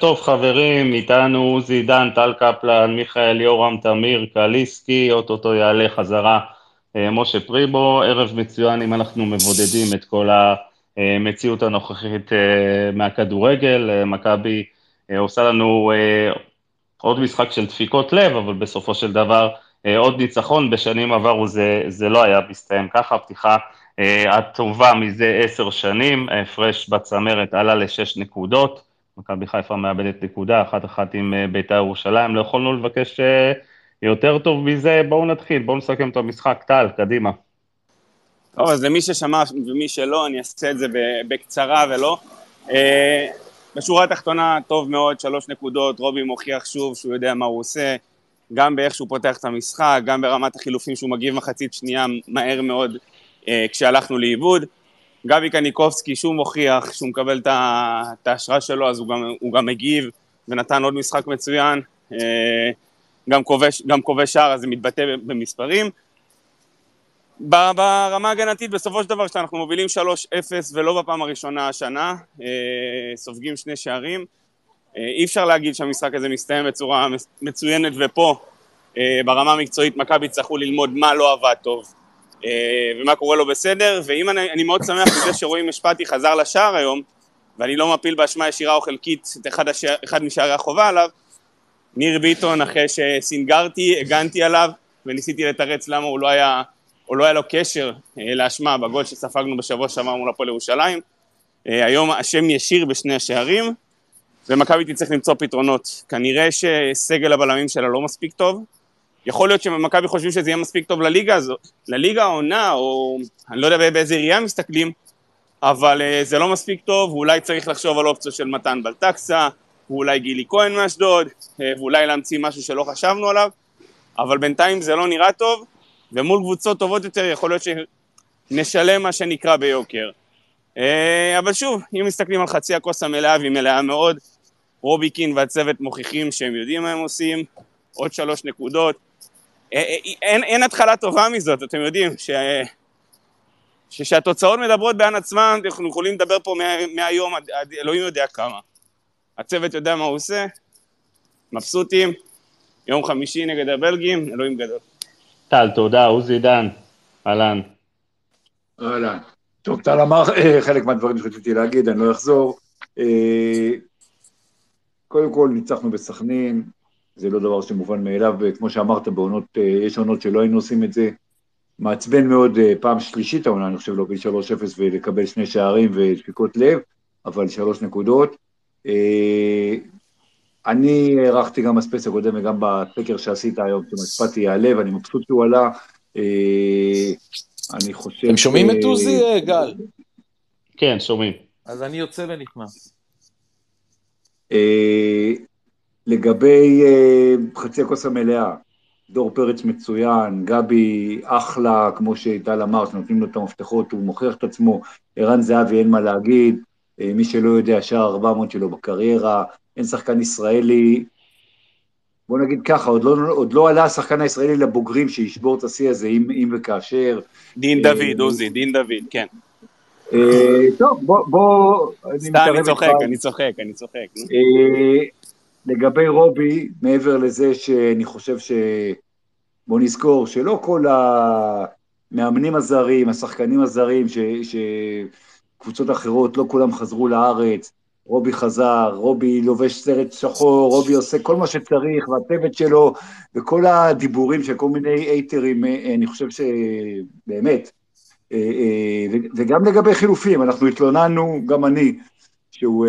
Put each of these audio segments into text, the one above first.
טוב, חברים, איתנו עוזי דן, טל קפלן, מיכאל יורם, תמיר, קליסקי, אוטוטו יעלה חזרה אה, משה פריבו, ערב מצוין אם אנחנו מבודדים את כל המציאות הנוכחית אה, מהכדורגל, אה, מכבי עושה לנו עוד משחק של דפיקות לב, אבל בסופו של דבר עוד ניצחון, בשנים עברו זה, זה לא היה מסתיים ככה, פתיחה הטובה מזה עשר שנים, ההפרש בצמרת עלה לשש נקודות, מכבי חיפה מאבדת נקודה, אחת אחת עם בית"ר ירושלים, לא יכולנו לבקש יותר טוב מזה, בואו נתחיל, בואו נסכם את המשחק. טל, קדימה. טוב, אז למי ששמע ומי שלא, אני אעשה את זה בקצרה ולא. אה, בשורה התחתונה, טוב מאוד, שלוש נקודות, רובי מוכיח שוב שהוא יודע מה הוא עושה, גם באיך שהוא פותח את המשחק, גם ברמת החילופים שהוא מגיב מחצית שנייה מהר מאוד אה, כשהלכנו לאיבוד. גבי קניקובסקי שוב מוכיח שהוא מקבל את ההשראה שלו, אז הוא גם, הוא גם מגיב ונתן עוד משחק מצוין. אה, גם כובש, גם כובש שער, אז זה מתבטא במספרים. ברמה הגנתית, בסופו של דבר, כשאנחנו מובילים 3-0 ולא בפעם הראשונה השנה, אה, סופגים שני שערים, אה, אי אפשר להגיד שהמשחק הזה מסתיים בצורה מצוינת, ופה, ברמה המקצועית, מכבי יצטרכו ללמוד מה לא עבד טוב ומה קורה לו בסדר, ואם אני, אני מאוד שמח בזה שרואים משפטי חזר לשער היום, ואני לא מפיל באשמה ישירה או חלקית את אחד, השע, אחד משערי החובה עליו, ניר ביטון, אחרי שסינגרתי, הגנתי עליו, וניסיתי לתרץ למה הוא לא היה, או לא היה לו קשר אה, לאשמה בגול שספגנו בשבוע שעבר מול הפועל ירושלים. אה, היום אשם ישיר בשני השערים, ומכבי תצטרך למצוא פתרונות. כנראה שסגל הבלמים שלה לא מספיק טוב. יכול להיות שמכבי חושבים שזה יהיה מספיק טוב לליגה הזו, לליגה העונה, או אני לא יודע באיזה ראייה מסתכלים, אבל אה, זה לא מספיק טוב, ואולי צריך לחשוב על אופציות של מתן בלטקסה, ואולי גילי כהן מאשדוד, אה, ואולי להמציא משהו שלא חשבנו עליו, אבל בינתיים זה לא נראה טוב, ומול קבוצות טובות יותר יכול להיות שנשלם מה שנקרא ביוקר. אה, אבל שוב, אם מסתכלים על חצי הכוס המלאה, והיא מלאה מאוד, רוביקין והצוות מוכיחים שהם יודעים מה הם עושים, עוד שלוש נקודות. אה, אין, אין התחלה טובה מזאת, אתם יודעים, ש... שכשהתוצאות מדברות בען עצמן, אנחנו יכולים לדבר פה מהיום עד אלוהים יודע כמה. הצוות יודע מה הוא עושה, מבסוטים, יום חמישי נגד הבלגים, אלוהים גדול. טל, תודה, עוזי דן, אהלן. אהלן. טוב, טל אמר אה, חלק מהדברים שרציתי להגיד, אני לא אחזור. אה, קודם כל, ניצחנו בסכנין, זה לא דבר שמובן מאליו, וכמו שאמרת, בעונות, אה, יש עונות שלא היינו עושים את זה. מעצבן מאוד פעם שלישית העונה, אני חושב, להוביל 3-0 ולקבל שני שערים ודפיקות לב, אבל שלוש נקודות. אה, אני הערכתי גם ב space הקודם וגם בסקר שעשית היום, שמשפטי יעלה, ואני מבסוט שהוא עלה. אה, אני חושב... אתם שומעים את עוזי, אה, גל? כן, שומעים. אז אני יוצא ונכנס. לגבי חצי הכוס המלאה, דור פרץ מצוין, גבי אחלה, כמו שטל אמר, שנותנים לו את המפתחות, הוא מוכיח את עצמו, ערן זהבי אין מה להגיד, אה, מי שלא יודע, שער 400 שלו בקריירה, אין שחקן ישראלי, בוא נגיד ככה, עוד לא, עוד לא עלה השחקן הישראלי לבוגרים שישבור את השיא הזה, אם, אם וכאשר. דין דוד, אה, עוזי, דין דוד, כן. אה, טוב, בוא, בוא... סתם, אני צוחק, אני צוחק, אני צוחק. לגבי רובי, מעבר לזה שאני חושב ש... בוא נזכור שלא כל המאמנים הזרים, השחקנים הזרים, ש... ש... קבוצות אחרות, לא כולם חזרו לארץ, רובי חזר, רובי לובש סרט שחור, רובי עושה כל מה שצריך, והצוות שלו, וכל הדיבורים של כל מיני אייטרים, אה, אני חושב שבאמת, אה, אה, וגם לגבי חילופים, אנחנו התלוננו, גם אני, שהוא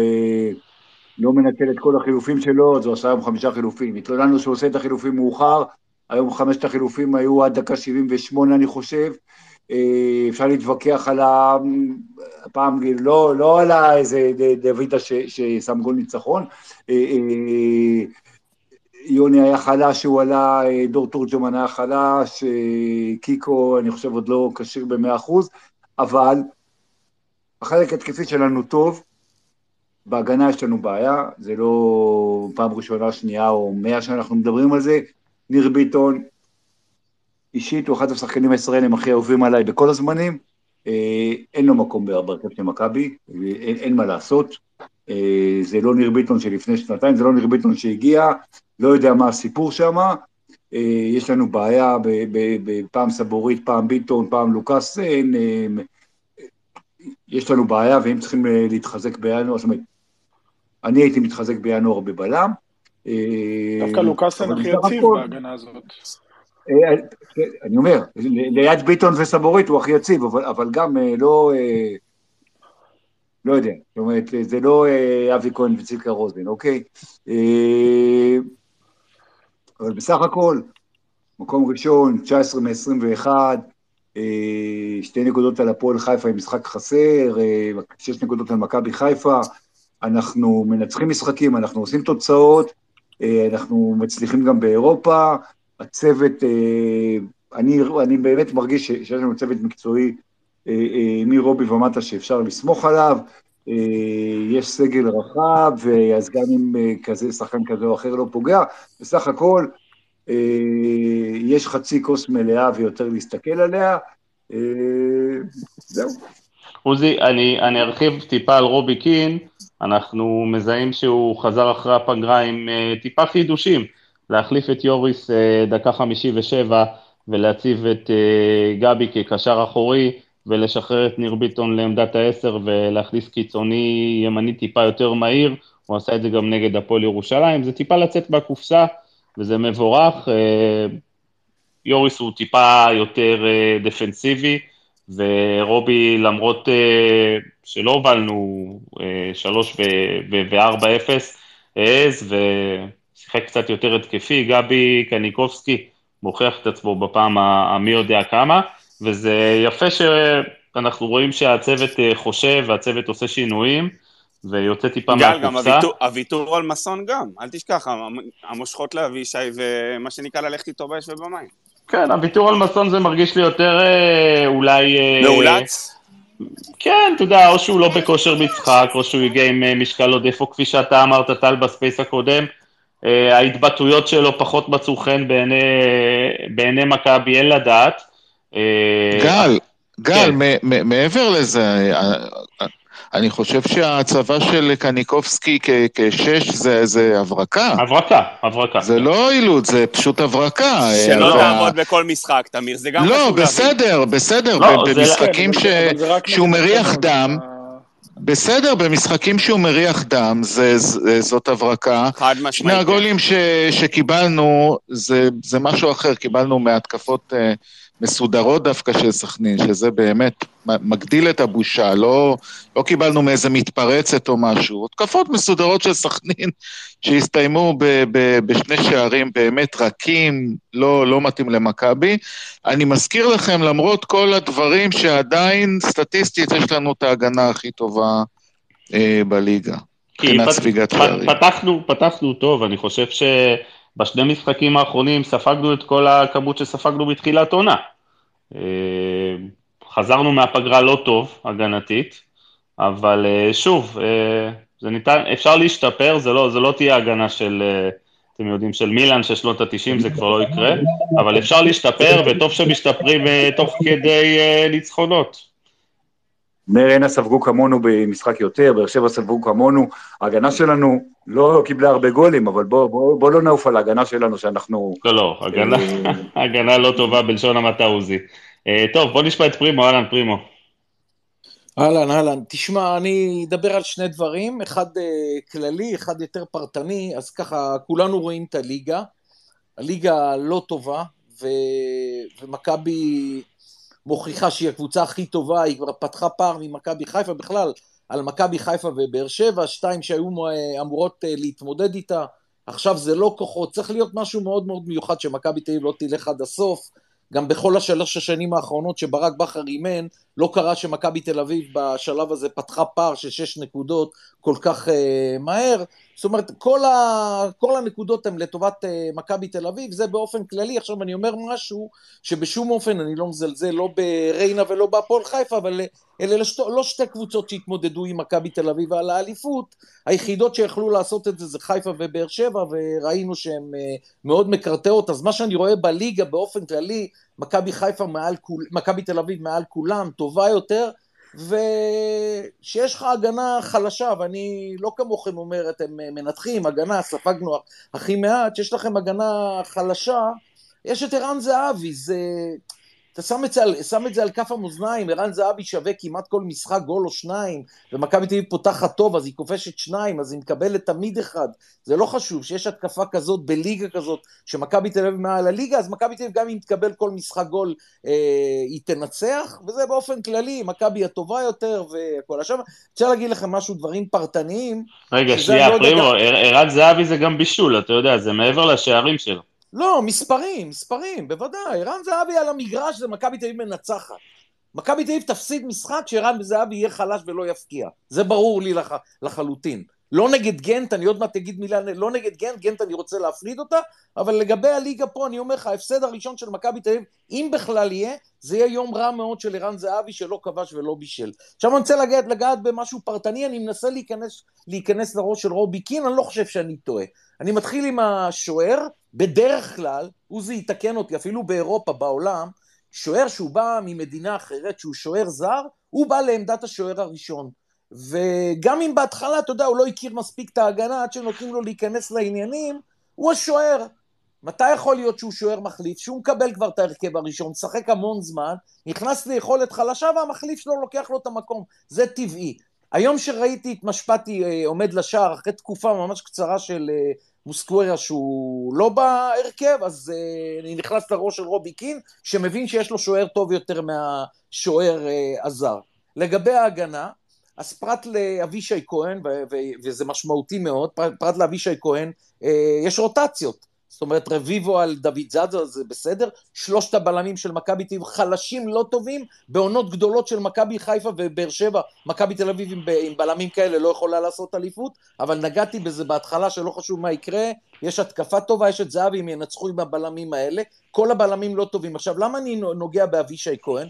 לא מנצל את כל החילופים שלו, אז הוא עשה היום חמישה חילופים. התלוננו שהוא עושה את החילופים מאוחר, היום חמשת החילופים היו עד דקה 78 אני חושב, אה, אפשר להתווכח על הפעם, לא, לא על איזה דוידה ששם גול ניצחון, אה, אה, יוני היה חלש, הוא עלה, דור תורג'מן היה חלש, קיקו, אני חושב, עוד לא כשיר במאה אחוז, אבל החלק התקפי שלנו טוב, בהגנה יש לנו בעיה, זה לא פעם ראשונה, שנייה או מאה שאנחנו מדברים על זה. ניר ביטון, אישית הוא אחד השחקנים הישראלים הכי אהובים עליי בכל הזמנים, אה, אין לו מקום בהרכב של מכבי, אין, אין מה לעשות. אה, זה לא ניר ביטון שלפני שנתיים, זה לא ניר ביטון שהגיע, לא יודע מה הסיפור שם. אה, יש לנו בעיה בפעם סבורית, פעם ביטון, פעם לוקאסן, יש לנו בעיה, ואם צריכים להתחזק בינואר, זאת אומרת, אני הייתי מתחזק בינואר בבלם. דווקא לוקאסן הכי יציב בהגנה הזאת. אני אומר, ליד ביטון וסבורית הוא הכי יציב, אבל גם לא... לא יודע, זאת אומרת, זה לא אה, אבי כהן וצילקה רוזין, אוקיי? אה, אבל בסך הכל, מקום ראשון, 19 מ-21, אה, שתי נקודות על הפועל חיפה עם משחק חסר, שש נקודות על מכבי חיפה, אנחנו מנצחים משחקים, אנחנו עושים תוצאות, אנחנו מצליחים גם באירופה, הצוות, אני, אני באמת מרגיש שיש לנו צוות מקצועי אה, אה, מרובי ומטה שאפשר לסמוך עליו, אה, יש סגל רחב, אז גם אם כזה, שחקן כזה או אחר לא פוגע, בסך הכל יש חצי כוס מלאה ויותר להסתכל עליה, זהו. עוזי, אני, אני ארחיב טיפה על רובי קין, אנחנו מזהים שהוא חזר אחרי הפגרה עם טיפה חידושים, להחליף את יוריס דקה חמישי ושבע ולהציב את גבי כקשר אחורי, ולשחרר את ניר ביטון לעמדת העשר ולהכניס קיצוני ימני טיפה יותר מהיר, הוא עשה את זה גם נגד הפועל ירושלים, זה טיפה לצאת מהקופסה וזה מבורך, אה, יוריס הוא טיפה יותר אה, דפנסיבי, ורובי למרות אה, שלא הובלנו שלוש וארבע אפס, העז ושיחק קצת יותר התקפי, גבי קניקובסקי מוכיח את עצמו בפעם המי יודע כמה, וזה יפה שאנחנו רואים שהצוות אה, חושב והצוות עושה שינויים, ויוצא טיפה מהקופסה. גל, גם הוויתור, הוויתור על מסון גם, אל תשכח, המושכות לאבישי ומה שנקרא ללכת איתו באש ובמים. כן, הוויתור על מסון זה מרגיש לי יותר אה, אולי... אה, מאולץ? כן, אתה יודע, או שהוא לא בכושר משחק, או שהוא הגיע עם משקל עודף, או כפי שאתה אמרת, טל, ב space הקודם, ההתבטאויות שלו פחות מצאו חן בעיני מכבי, אין לדעת. אה, גל, גל, כן. מעבר לזה, אה, אה, אני חושב שההצבה של קניחובסקי כשש זה, זה הברקה. הברקה, הברקה. זה לא אילוץ, זה פשוט הברקה. שלא תעמוד בכל משחק, תמיר, זה גם לא, בסדר, בסדר, לא, במשחקים ש... שהוא מריח דם. בסדר, במשחקים שהוא מריח דם, זה, זה, זאת הברקה. חד משמעית. שני הגולים ש, שקיבלנו, זה, זה משהו אחר, קיבלנו מהתקפות מסודרות דווקא של סכנין, שזה באמת מגדיל את הבושה, לא, לא קיבלנו מאיזה מתפרצת או משהו. התקפות מסודרות של סכנין שהסתיימו ב, ב, בשני שערים באמת רכים, לא, לא מתאים למכבי. אני מזכיר לכם, למרות כל הדברים שעדיין סטטיסטית יש לנו את ההגנה הכי טובה אה, בליגה. מבחינת ספיגת שערים. פתחנו, פתחנו טוב, אני חושב ש... בשני משחקים האחרונים ספגנו את כל הכמות שספגנו בתחילת עונה. אה, חזרנו מהפגרה לא טוב, הגנתית, אבל אה, שוב, אה, זה ניתן, אפשר להשתפר, זה לא, זה לא תהיה הגנה של, אתם יודעים, של מילאן של שנות ה-90, זה כבר לא יקרה, אבל אפשר להשתפר, וטוב שמשתפרים תוך כדי ניצחונות. בני ריינה ספגו כמונו במשחק יותר, באר שבע ספגו כמונו, ההגנה שלנו לא קיבלה הרבה גולים, אבל בוא, בוא, בוא לא נעוף על ההגנה שלנו שאנחנו... לא, לא, הגנה, אה, הגנה לא טובה בלשון המעטה עוזי. אה, טוב, בוא נשמע את פרימו, אהלן פרימו. אהלן, אהלן. תשמע, אני אדבר על שני דברים, אחד uh, כללי, אחד יותר פרטני, אז ככה, כולנו רואים את הליגה. הליגה לא טובה, ו... ומכבי מוכיחה שהיא הקבוצה הכי טובה, היא כבר פתחה פער ממכבי חיפה בכלל, על מכבי חיפה ובאר שבע, שתיים שהיו אמורות אה, להתמודד איתה, עכשיו זה לא כוחות, צריך להיות משהו מאוד מאוד מיוחד שמכבי תל אביב לא תלך עד הסוף, גם בכל השלוש השנים האחרונות שברק בכר אימן, לא קרה שמכבי תל אביב בשלב הזה פתחה פער של שש נקודות כל כך uh, מהר. זאת אומרת, כל, ה, כל הנקודות הן לטובת uh, מכבי תל אביב, זה באופן כללי. עכשיו אני אומר משהו שבשום אופן אני לא מזלזל לא בריינה ולא בהפועל חיפה, אבל אלה לא, שתי, לא שתי קבוצות שהתמודדו עם מכבי תל אביב על האליפות, היחידות שיכלו לעשות את זה זה חיפה ובאר שבע, וראינו שהן uh, מאוד מקרטעות. אז מה שאני רואה בליגה באופן כללי, מכבי חיפה מעל כול, מכבי תל אביב מעל כולם, טובה יותר, ושיש לך הגנה חלשה, ואני לא כמוכם אומר, אתם מנתחים, הגנה, ספגנו הכי מעט, שיש לכם הגנה חלשה, יש את ערן זהבי, זה... אתה שם את, זה על, שם את זה על כף המאזניים, ערן זהבי שווה כמעט כל משחק גול או שניים, ומכבי תל אביב פותחת טוב, אז היא כובשת שניים, אז היא מקבלת תמיד אחד. זה לא חשוב, שיש התקפה כזאת בליגה כזאת, שמכבי תל אביב מעל הליגה, אז מכבי תל אביב גם אם תקבל כל משחק גול, אה, היא תנצח, וזה באופן כללי, מכבי הטובה יותר וכל השאר. רוצה להגיד לכם משהו, דברים פרטניים. רגע, שנייה, פרימו, ערן זהבי זה גם בישול, אתה יודע, זה מעבר לשערים שלו. לא, מספרים, מספרים, בוודאי. ערן זהבי על המגרש זה מכבי תל אביב מנצחת. מכבי תל אביב תפסיד משחק שערן זהבי יהיה חלש ולא יפקיע. זה ברור לי לח, לחלוטין. לא נגד גנט, אני עוד מעט אגיד מילה, לא נגד גנט, גנט אני רוצה להפריד אותה, אבל לגבי הליגה פה, אני אומר לך, ההפסד הראשון של מכבי תל אביב, אם בכלל יהיה, זה יהיה יום רע מאוד של ערן זהבי שלא כבש ולא בישל. עכשיו אני רוצה לגעת, לגעת במשהו פרטני, אני מנסה להיכנס, להיכנס לראש של רובי קין, אני לא חושב שאני טועה. אני מתחיל עם השוער, בדרך כלל, עוזי יתקן אותי, אפילו באירופה, בעולם, שוער שהוא בא ממדינה אחרת, שהוא שוער זר, הוא בא לעמדת השוער הראשון. וגם אם בהתחלה, אתה יודע, הוא לא הכיר מספיק את ההגנה עד שנותנים לו להיכנס לעניינים, הוא השוער. מתי יכול להיות שהוא שוער מחליף? שהוא מקבל כבר את ההרכב הראשון, משחק המון זמן, נכנס ליכולת חלשה והמחליף שלו לוקח לו את המקום. זה טבעי. היום שראיתי את משפטי אה, עומד לשער אחרי תקופה ממש קצרה של אה, מוסקוורה שהוא לא בהרכב, אז uh, אני נכנס לראש של רובי קין, שמבין שיש לו שוער טוב יותר מהשוער uh, הזר. לגבי ההגנה, אז פרט לאבישי כהן, וזה משמעותי מאוד, פרט לאבישי כהן, uh, יש רוטציות. זאת אומרת, רביבו על דוד זאדה זה בסדר, שלושת הבלמים של מכבי תל אביב חלשים לא טובים, בעונות גדולות של מכבי חיפה ובאר שבע, מכבי תל אביב עם, עם בלמים כאלה לא יכולה לעשות אליפות, אבל נגעתי בזה בהתחלה שלא חשוב מה יקרה, יש התקפה טובה, יש את זהבי, הם ינצחו עם הבלמים האלה, כל הבלמים לא טובים. עכשיו, למה אני נוגע באבישי כהן?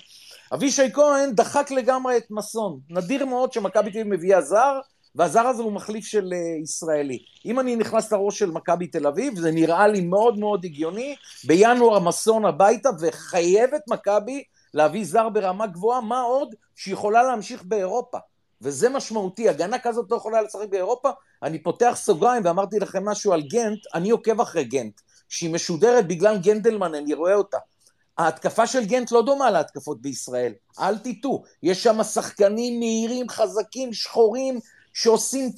אבישי כהן דחק לגמרי את מסון, נדיר מאוד שמכבי תל אביב מביאה זר, והזר הזה הוא מחליף של uh, ישראלי. אם אני נכנס לראש של מכבי תל אביב, זה נראה לי מאוד מאוד הגיוני, בינואר מסון הביתה, וחייבת מכבי להביא זר ברמה גבוהה, מה עוד שיכולה להמשיך באירופה. וזה משמעותי, הגנה כזאת לא יכולה לשחק באירופה. אני פותח סוגריים ואמרתי לכם משהו על גנט, אני עוקב אחרי גנט. שהיא משודרת בגלל גנדלמן, אני רואה אותה. ההתקפה של גנט לא דומה להתקפות בישראל, אל תטעו. יש שם שחקנים מהירים, חזקים, שחורים, שעושים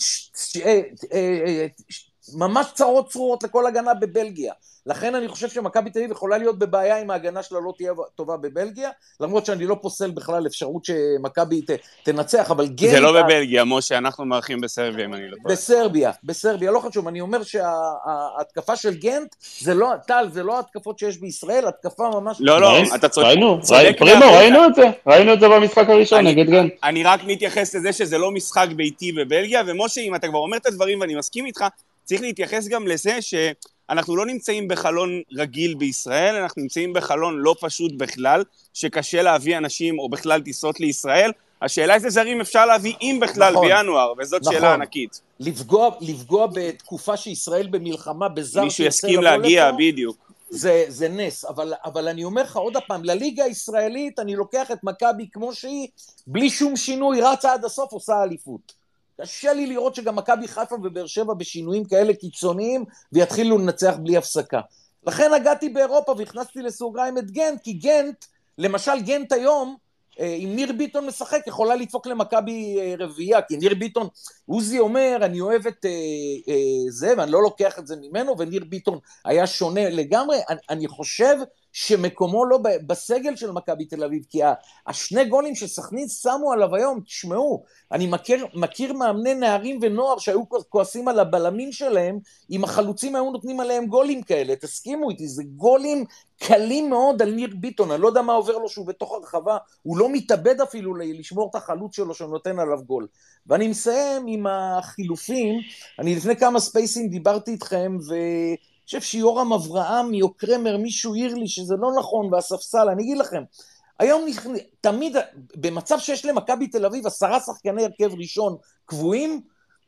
אה, אה, אה, ממש צרות צרורות לכל הגנה בבלגיה. לכן אני חושב שמכבי תל אביב יכולה להיות בבעיה אם ההגנה שלה לא תהיה טובה בבלגיה, למרות שאני לא פוסל בכלל אפשרות שמכבי תנצח, אבל גנט... זה לא בבלגיה, משה, אנחנו מארחים בסרביה אם אני לא טועה. בסרביה, בסרביה, לא חשוב, אני אומר שההתקפה של גנט, זה לא, טל, זה לא ההתקפות שיש בישראל, התקפה ממש... לא, לא, אתה צודק. ראינו, פרימו, ראינו את זה, ראינו את זה במשחק הראשון נגד גנט. אני רק מתייחס לזה שזה לא משחק ביתי בבלגיה, ומשה, אם אתה כבר אומר את הדברים ואני מסכים איתך, צריך להתייחס גם לזה ש... אנחנו לא נמצאים בחלון רגיל בישראל, אנחנו נמצאים בחלון לא פשוט בכלל, שקשה להביא אנשים או בכלל טיסות לישראל. השאלה איזה זרים אפשר להביא אם בכלל נכון, בינואר, וזאת נכון. שאלה ענקית. לפגוע, לפגוע בתקופה שישראל במלחמה בזר מישהו יסכים להגיע, לפה, בדיוק. זה, זה נס, אבל, אבל אני אומר לך עוד פעם, לליגה הישראלית אני לוקח את מכבי כמו שהיא, בלי שום שינוי, רצה עד הסוף, עושה אליפות. קשה לי לראות שגם מכבי חיפה ובאר שבע בשינויים כאלה קיצוניים ויתחילו לנצח בלי הפסקה. לכן הגעתי באירופה והכנסתי לסוגריים את גנט, כי גנט, למשל גנט היום, אה, אם ניר ביטון משחק, יכולה לדפוק למכבי אה, רביעייה, כי ניר ביטון, עוזי אומר, אני אוהב את אה, אה, זה, ואני לא לוקח את זה ממנו, וניר ביטון היה שונה לגמרי. אני, אני חושב שמקומו לא בסגל של מכבי תל אביב, כי השני גולים שסכנין שמו עליו היום, תשמעו, אני מכיר, מכיר מאמני נערים ונוער שהיו כועסים על הבלמים שלהם, אם החלוצים היו נותנים עליהם גולים כאלה, תסכימו איתי, זה גולים קלים מאוד על ניר ביטון, אני לא יודע מה עובר לו שהוא בתוך הרחבה, הוא לא מתאבד אפילו לשמור את החלוץ שלו שנותן עליו גול. ואני מסיים עם החילופים, אני לפני כמה ספייסים דיברתי איתכם, ו... חושב שיורם אברהם, מיוקרמר, מישהו העיר לי שזה לא נכון, והספסל, אני אגיד לכם, היום תמיד, במצב שיש למכבי תל אביב עשרה שחקני הרכב ראשון קבועים,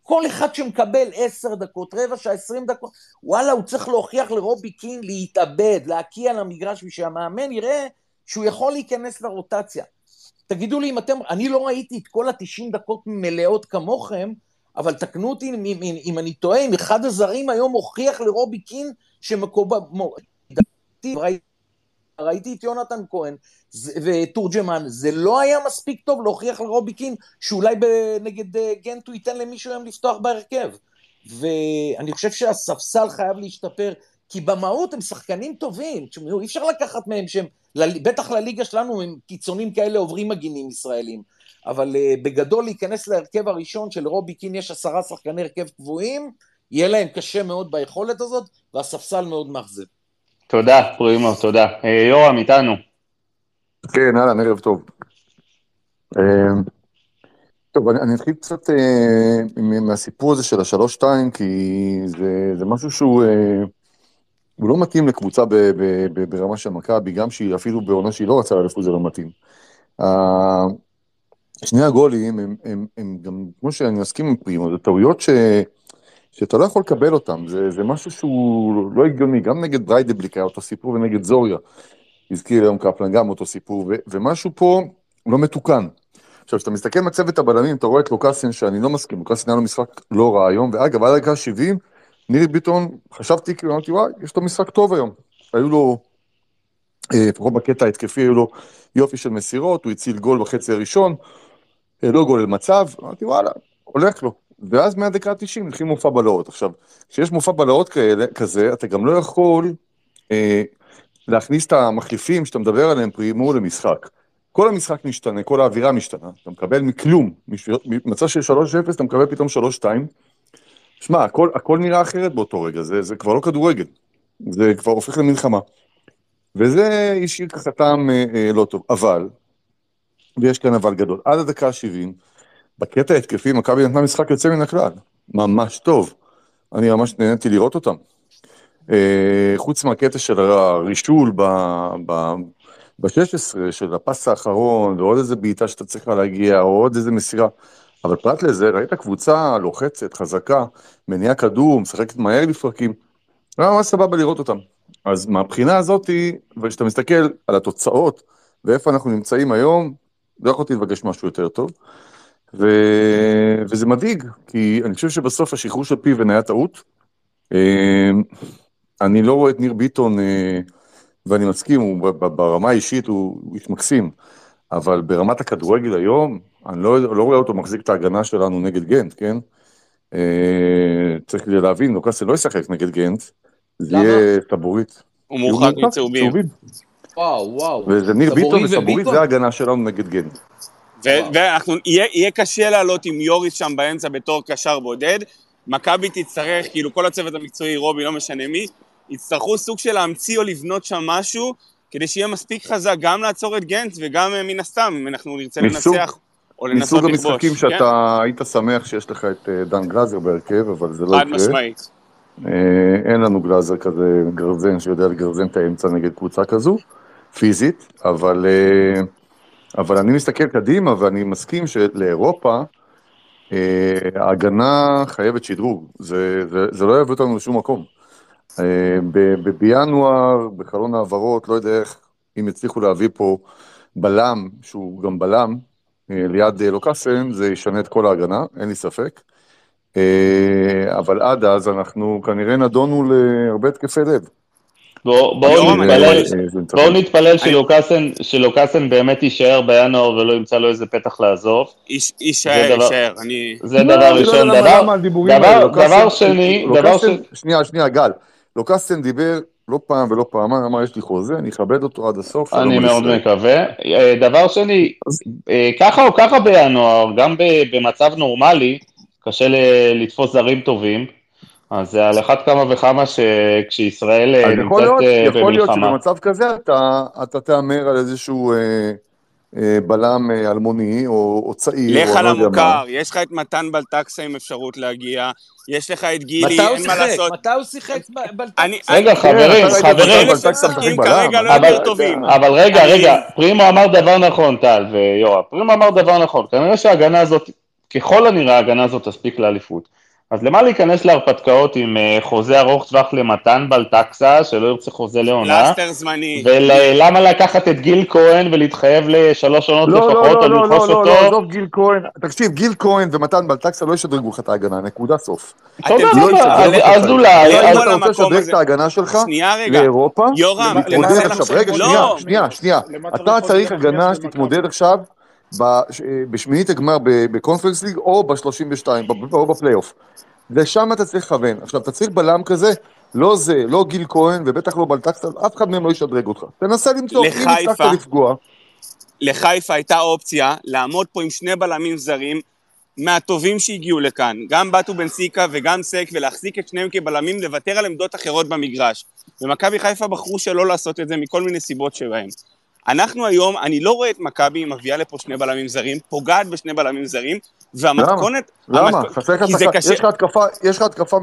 כל אחד שמקבל עשר דקות, רבע שעה, עשרים דקות, וואלה, הוא צריך להוכיח לרובי קין להתאבד, להקיע למגרש, ושהמאמן יראה שהוא יכול להיכנס לרוטציה. תגידו לי אם אתם, אני לא ראיתי את כל ה-90 דקות מלאות כמוכם, אבל תקנו אותי אם, אם, אם אני טועה, אם אחד הזרים היום הוכיח לרובי קין שמקובל, ראיתי את יונתן כהן ותורג'מן, זה לא היה מספיק טוב להוכיח לרובי קין שאולי נגד אה, גנט הוא ייתן למישהו היום לפתוח בהרכב. ואני חושב שהספסל חייב להשתפר, כי במהות הם שחקנים טובים, תשמעו, אי אפשר לקחת מהם שהם, בטח לליגה שלנו הם קיצונים כאלה עוברים מגינים ישראלים, אבל uh, בגדול להיכנס להרכב הראשון של רובי קין יש עשרה שחקני הרכב קבועים, יהיה להם קשה מאוד ביכולת הזאת, והספסל מאוד מאכזב. תודה, פרימו, תודה. אה, יורם, איתנו. כן, אהלן, ערב טוב. אה, טוב, אני, אני אתחיל קצת אה, מהסיפור הזה של השלוש-שתיים, כי זה, זה משהו שהוא אה, הוא לא מתאים לקבוצה ב, ב, ב, ברמה של מכבי, גם שהיא אפילו בעונה שהיא לא רצה לאליפות זה לא מתאים. שני הגולים הם, הם, הם, גם, כמו שאני מסכים עם פרימו, זה טעויות ש... שאתה לא יכול לקבל אותם, זה, זה משהו שהוא לא הגיוני, גם נגד בריידבליק היה אותו סיפור ונגד זוריה, הזכיר היום קפלן גם אותו סיפור, ו, ומשהו פה לא מתוקן. עכשיו, כשאתה מסתכל מצבת הבלמים, אתה רואה את לוקאסין, שאני לא מסכים, לוקאסין היה לו משחק לא רע היום, ואגב, עד דקה 70, נירי ביטון, חשבתי, כאילו, אמרתי, וואי, יש לו משחק טוב היום. היו לו, אה, לפחות בקטע ההתקפי, היו לו יופי של מסירות, הוא הציל גול בחצי הראשון, לא גול למצב, אמרתי, וואלה, הולך לו. ואז מהדקה ה-90 התחיל מופע בלהות. עכשיו, כשיש מופע בלהות כזה, אתה גם לא יכול אה, להכניס את המחליפים שאתה מדבר עליהם פרימו למשחק. כל המשחק משתנה, כל האווירה משתנה, אתה מקבל מכלום, ממצב של 3-0 אתה מקבל פתאום 3-2. שמע, הכל, הכל נראה אחרת באותו רגע, זה, זה כבר לא כדורגל, זה כבר הופך למלחמה. וזה השאיר ככה טעם אה, אה, לא טוב, אבל, ויש כאן אבל גדול, עד הדקה ה-70, בקטע ההתקפי מכבי נתנה משחק יוצא מן הכלל, ממש טוב, אני ממש נהניתי לראות אותם. אה, חוץ מהקטע של הרישול ב... ב ב-16 של הפס האחרון, ועוד איזה בעיטה שאתה צריך להגיע, או עוד איזה מסירה. אבל פרט לזה, ראית קבוצה לוחצת, חזקה, מניעה כדור, משחקת מהר לפרקים. היה ממש סבבה לראות אותם. אז מהבחינה הזאתי, וכשאתה מסתכל על התוצאות, ואיפה אנחנו נמצאים היום, לא יכולתי לבקש משהו יותר טוב. ו... וזה מדאיג, כי אני חושב שבסוף השחרור של פיבן היה טעות. אה, אני לא רואה את ניר ביטון אה, ואני מסכים, הוא, ברמה האישית הוא איש מקסים, אבל ברמת הכדורגל היום, אני לא, לא רואה אותו מחזיק את ההגנה שלנו נגד גנט, כן? אה, צריך להבין, לוקאסל לא ישחק נגד גנט, זה יהיה טבורית. הוא מורחק מצהובים. וואו, וואו. וזה ניר ביטון וטבורית, זה ההגנה שלנו נגד גנט. ואנחנו, יהיה קשה לעלות עם יוריס שם באמצע בתור קשר בודד. מכבי תצטרך, כאילו כל הצוות המקצועי, רובי, לא משנה מי, יצטרכו סוג של להמציא או לבנות שם משהו, כדי שיהיה מספיק חזק גם לעצור את גנץ וגם אה, מן הסתם, אם אנחנו נרצה מסוג, לנצח או לנסות לכבוש. מסוג המשחקים שאתה כן? היית שמח שיש לך את אה, דן גלאזר בהרכב, אבל זה לא יקרה. חד משמעית. אה, אין לנו גלאזר כזה גרזן שיודע לגרזן את האמצע נגד קבוצה כזו, פיזית, אבל, אבל אני מסתכל קדימה ואני מסכים שלאירופה, ההגנה חייבת שדרוג, זה, זה, זה לא יביא אותנו לשום מקום. אה, בינואר, בחלון העברות, לא יודע איך, אם יצליחו להביא פה בלם, שהוא גם בלם, אה, ליד אה, לוקאסן, זה ישנה את כל ההגנה, אין לי ספק. אבל עד אז אנחנו כנראה נדונו להרבה התקפי לב. בואו נתפלל, בוא נתפלל שלוקאסן, שלוקאסן באמת יישאר בינואר ולא ימצא לו איזה פתח לעזוב. יישאר, יישאר. זה דבר ראשון. דבר שני, דבר שני... שנייה, שנייה, גל. לוקאסטן דיבר לא פעם ולא פעמיים, אמר יש לי חוזה, אני אכבד אותו עד הסוף. אני מאוד מקווה. אה, דבר שני, אה, ככה או ככה בינואר, גם במצב נורמלי, קשה לתפוס זרים טובים. אז זה על אחת כמה וכמה שכשישראל אה, נמצאת במלחמה. יכול להיות שבמצב כזה אתה, אתה תהמר על איזשהו אה, אה, בלם אה, אלמוני או, או צעיר. לך על לא המוכר, יש לך את מתן בלטקסה עם אפשרות להגיע, יש לך את גילי, אין מה לעשות. מתי הוא שיחק בלטקסה? רגע, חברים, חברים. לא אבל רגע, רגע, פרימו אמר דבר נכון, טל ויואב, פרימו אמר דבר נכון, כנראה שההגנה הזאת, ככל הנראה ההגנה הזאת תספיק לאליפות. אז למה להיכנס להרפתקאות עם אה, חוזה ארוך טווח למתן בלטקסה, שלא ירצה חוזה לעונה? פלסטר זמני. ולמה לקחת את גיל כהן ולהתחייב לשלוש עונות לא, לפחות, לא, או לא, לא, לרכוש לא, לא, אותו? עזוב גיל כהן, תקשיב, גיל כהן ומתן בלטקסה לא ישדרגו לך את ההגנה, נקודה סוף. תודה אתם- לא רבה, אז- אולי, לא אז- אתה רוצה לשדרג. את ההגנה שלך שנייה רגע. לאירופה, יורם, למה- רגע, שנייה, לא. שנייה, אתה צריך הגנה שתתמודד? עכשיו בשמינית הגמר בקונפרנס ליג או ב-32, או בפלייאוף. לשם אתה צריך לכוון. עכשיו, אתה צריך בלם כזה, לא זה, לא גיל כהן ובטח לא בלטקסטל, אף אחד מהם לא ישדרג אותך. תנסה למצוא, אם. הצלחת לפגוע, לחיפה הייתה אופציה לעמוד פה עם שני בלמים זרים מהטובים שהגיעו לכאן, גם בטו בנסיקה וגם סק, ולהחזיק את שניהם כבלמים, לוותר על עמדות אחרות במגרש. ומכבי חיפה בחרו שלא לעשות את זה מכל מיני סיבות שבהן. אנחנו היום, אני לא רואה את מכבי מביאה לפה שני בלמים זרים, פוגעת בשני בלמים זרים, והמתכונת... למה? המתכ- חסר לך קשה. יש לך התקפה, יש לך התקפה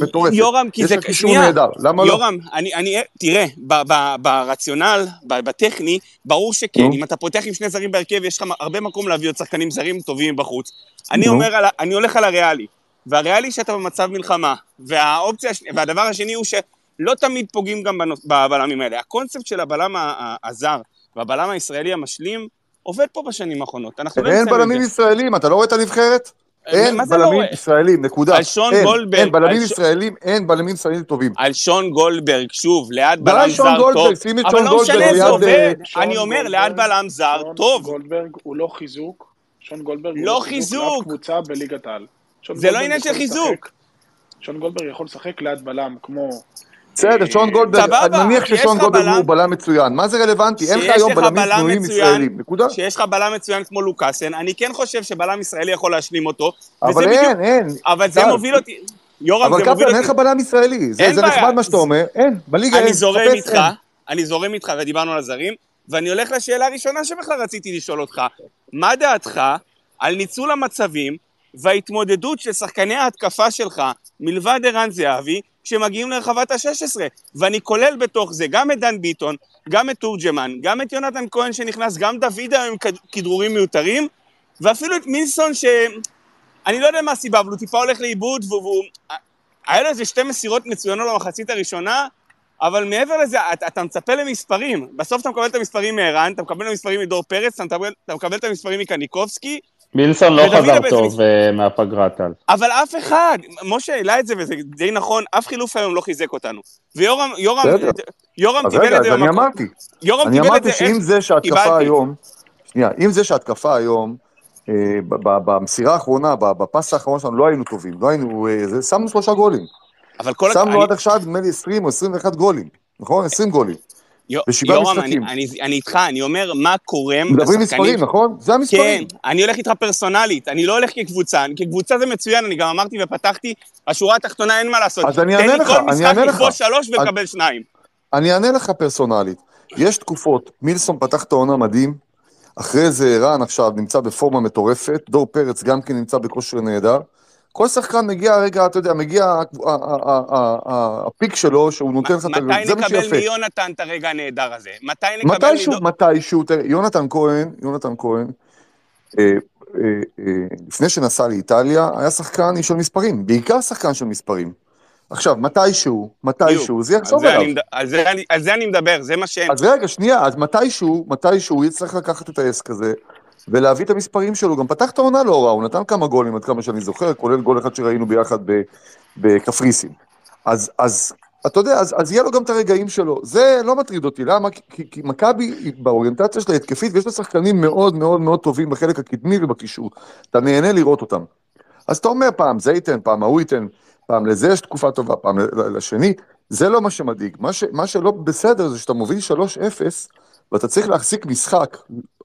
מטורפת. יורם, כי יש זה... לך קישור. נהדר, למה לא? יורם, אני, אני, תראה, ב, ב, ברציונל, ב, בטכני, ברור שכן, נו. אם אתה פותח עם שני זרים בהרכב, יש לך הרבה מקום להביא עוד שחקנים זרים טובים בחוץ. אני. אומר, על, אני הולך על הריאלי, והריאלי שאתה במצב מלחמה, והאופציה, והדבר השני הוא שלא תמיד פוגעים גם בבלמים האלה. הקונספט של הבלם הזר והבלם הישראלי המשלים עובד פה בשנים האחרונות. אנחנו לא אין בלמים. ישראלים, אתה לא רואה את הנבחרת? אין מה זה לא בלמים? ישראלים, נקודה. על שון אין, גולדברג, אין בלמים ש- ישראלים, אין בלמים ישראלים טובים. על שון גולדברג, שוב, ליד בלם שון זר גולדברג, טוב, שים את אבל שון לא גולדברג משנה, זה ליד, עובד. שון אני אומר, ליד בלם זר, שון טוב. גולדברג הוא לא חיזוק, שון גולדברג הוא לא לא חיזוק. קבוצה בליגת העל. שון זה לא עניין של חיזוק. שון גולדברג יכול לשחק ליד בלם כמו... בסדר, אה, שון גולדברג, אני מניח ששון גולדברג הוא בלם מצוין. מה זה רלוונטי? אין לך היום בלמים מצוין, ישראלים, נקודה. שיש לך בלם מצוין כמו לוקאסן, אני כן חושב שבלם ישראלי יכול להשלים אותו, אבל. אין, אין. אבל זה. מוביל אותי... יורם, אבל זה מוביל קפלן, אין אותי... לך בלם ישראלי. זה. נחמד מה שאתה אומר. אין, בליגה אין. אני זורם איתך. אני זורם איתך, ודיברנו על הזרים, ואני הולך לשאלה הראשונה שבכלל רציתי לשאול אותך. מה דעתך על ניצול המצבים וההתמודדות של שחקני ההתקפה שלך, מלבד ערן זהבי, שמגיעים לרחבת ה-16? ואני כולל בתוך זה גם את דן ביטון, גם את תורג'מן, גם את יונתן כהן שנכנס, גם דוד היום עם כד- כדרורים מיותרים, ואפילו את מילסון ש... אני לא יודע מה הסיבה, אבל הוא טיפה הולך לאיבוד. והוא- היה לו איזה שתי מסירות מצוינות במחצית הראשונה, אבל מעבר לזה, אתה, אתה מצפה למספרים. בסוף אתה מקבל את המספרים מערן, אתה מקבל את המספרים מדור פרץ, אתה מקבל, אתה מקבל את המספרים מקניקובסקי, מילסון לא חזר טוב אה, מהפגרה, טל. אבל אף אחד, משה העלה את זה וזה די נכון, אף חילוף היום לא חיזק אותנו. ויורם, יורם. יורם אז קיבל רגע, את אז זה אני במקום. אמרתי. יורם אני קיבל את זה, אמרתי שאם איך- זה שההתקפה קיבלתי. היום, שנייה, אם זה שההתקפה היום, אה, ב- ב- במסירה האחרונה, בפס האחרון שלנו, לא היינו טובים, לא היינו, אה, זה, שמנו שלושה גולים. אבל כל... שמנו אני- עד עכשיו, נדמה לי 20 או 21 גולים, נכון? 20 גולים. בשבעה יורם, אני, משחקים. אני, אני איתך, אני אומר מה קורם מדברים מספרים, נכון? זה כן, המספרים. אני הולך איתך פרסונלית, אני לא הולך כקבוצה, כקבוצה זה מצוין, אני גם אמרתי ופתחתי, השורה התחתונה אין מה לעשות. אז אני אענה לך, תן לי אני כל משחק אענה לך. לכבוש שלוש ולקבל שניים. אני אענה לך פרסונלית. יש תקופות, מילסון פתח את העונה מדהים, אחרי זה ערן עכשיו נמצא בפורמה מטורפת, דור פרץ גם כן נמצא בכושר נהדר. כל שחקן מגיע רגע, אתה יודע, מגיע הפיק שלו, שהוא נותן לך את ה... מתי זה מה נקבל שיפה. מיונתן את הרגע הנהדר הזה? מתי נקבל מתישהו. מתישהו, תראה, יונתן כהן, יונתן כהן, אה, אה, אה, לפני שנסע לאיטליה, היה שחקן של מספרים, בעיקר שחקן של מספרים. עכשיו, מתישהו, מתישהו, זה יחזור מד- על זה אני- על זה אני מדבר, זה מה שהם... אז רגע, שנייה, אז מתישהו, מתישהו הוא יצטרך לקחת את העסק הזה ולהביא את המספרים שלו. גם פתח את העונה לא רע, הוא נתן כמה גולים עד כמה שאני זוכר, כולל גול אחד שראינו ביחד בקפריסין. אז, אז, אתה יודע, אז, אז יהיה לו גם את הרגעים שלו. זה לא מטריד אותי, למה? כי, כי, מכבי באוריינטציה שלה התקפית, ויש לה שחקנים מאוד מאוד מאוד טובים בחלק הקדמי ובקישור. אתה נהנה לראות אותם. אז אתה אומר פעם זה ייתן, פעם ההוא ייתן, פעם לזה יש תקופה טובה, פעם לשני. זה לא מה שמדאיג. מה, ש, מה שלא בסדר זה שאתה מוביל 3-0 ואתה צריך להחזיק משחק.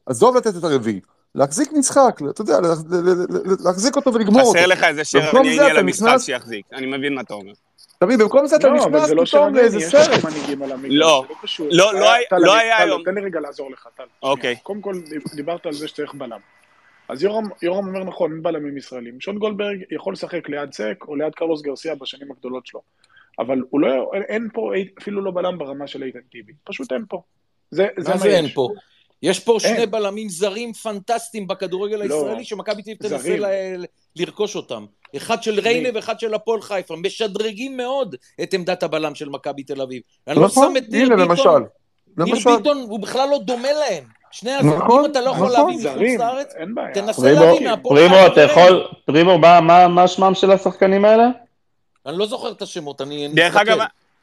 עזוב לתת את הרביעי. להחזיק משחק, אתה יודע, לה- לה- לה- לה- להחזיק אותו ולגמור אותו. חסר לך איזה ענייני אתה למשחק שיחזיק, אני מבין מה אתה אומר. אתה מבין, במקום זה אתה לא, נכנס לא פתאום לאיזה סרט. על לא. לא. לא, לא היה- טל, לא היה היום. תן לי רגע לעזור לך, טל. אוקיי. קודם כל, דיברת על זה שצריך בלם. אז יורם, יורם אומר נכון, אין בלמים ישראלים. שון גולדברג יכול לשחק ליד סק או ליד קרלוס גרסיה בשנים הגדולות שלו. אבל הוא לא, אין פה אפילו לא בלם ברמה של איתן טיבי. פשוט אין פה. זה, זה מה מה זה אין. פה? יש פה שני אין. בלמים זרים פנטסטיים בכדורגל לא. הישראלי, שמכבי תל אביב תנסה. ל- לרכוש אותם. אחד של ריינה ואחד של הפועל חיפה. משדרגים מאוד את עמדת הבלם של מכבי תל אביב. אני לא נכון, שם את ניר ביטון. למשל. ניר. ביטון הוא בכלל לא דומה להם. שני הזרים, נכון, אם אתה לא יכול נכון. להביא מחוץ זרים, לארץ, אין בעיה. תנסה פרימו, להביא מהפועל פרימו, חיפה אתה וריינה. יכול, פרימו, מה- מה מה שמם של השחקנים האלה? אני לא זוכר את השמות, אני דרך. אגב,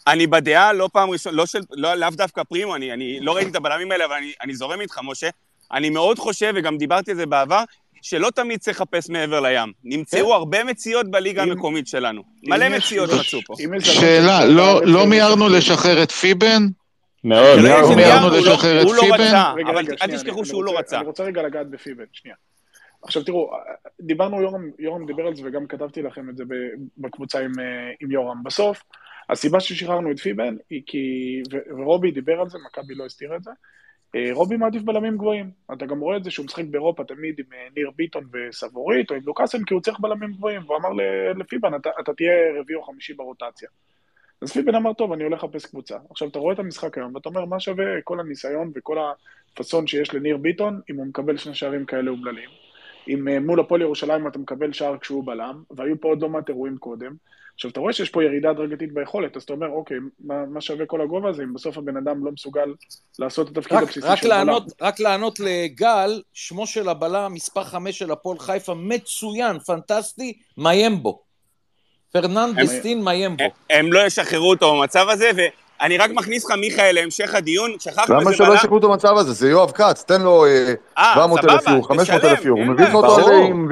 אני בדעה, לא פעם ראשונה, לא של, לא, לאו דווקא פרימו, אני, אני לא ראיתי את הבלמים האלה, אבל אני, אני זורם איתך, משה. אני מאוד חושב, וגם דיברתי על זה בעבר, שלא תמיד צריך לחפש מעבר לים. נמצאו כן. הרבה מציאות בליגה המקומית שלנו. מלא מציאות מצאו פה. שאלה, לא- לא מיהרנו לשחרר את פיבן? מאוד. כנראה מיהרנו לא- לשחרר את הוא לא פיבן? אבל אל תשכחו אני- שהוא לא רוצה- רצה. אני רוצה רגע לגעת בפיבן, שנייה. עכשיו תראו, דיברנו, יורם, יורם דיבר על זה וגם כתבתי לכם את זה בקבוצה עם, אה, עם יורם. בסוף, הסיבה ששחררנו את פיבן היא כי, ורובי דיבר על זה, מכבי לא הסתירה את זה, אה, רובי מעדיף בלמים גבוהים. אתה גם רואה את זה שהוא משחק באירופה תמיד עם אה, ניר ביטון וסבורית או עם לוקאסן, כי הוא צריך בלמים גבוהים. והוא אמר לפיבן, אתה, אתה תהיה רביעי או חמישי ברוטציה. אז פיבן אמר, טוב, אני הולך לחפש קבוצה. עכשיו, אתה רואה את המשחק היום, ואתה אומר, מה שווה כל הניסיון וכל הפאסון שיש לניר ביטון, אם הוא מקבל שני שערים כאלה אומללים? אם אה, מול הפועל ירושלים אתה מקבל שער כשהוא בלם, והיו פה עוד לא מעט אירועים קודם. עכשיו, אתה רואה שיש פה ירידה הדרגתית ביכולת, אז אתה אומר, אוקיי, מה, מה שווה כל הגובה הזה, אם בסוף הבן אדם לא מסוגל לעשות את התפקיד רק, הבסיסי רק, של בלם? לענות, רק לענות לגל, שמו של הבלם, מספר 5 של הפועל חיפה, מצוין, פנטסטי, מיימבו. פרננדסטין מיימבו. הם לא ישחררו אותו במצב הזה, ואני רק מכניס לך, מיכאל, להמשך הדיון, שכחנו למה שלא. ישחררו את המצב הזה? זה יואב כץ, תן לו אה, אה, 700 אלף יורו, 500 אלף יורו, הוא מביא לך. אותו, עם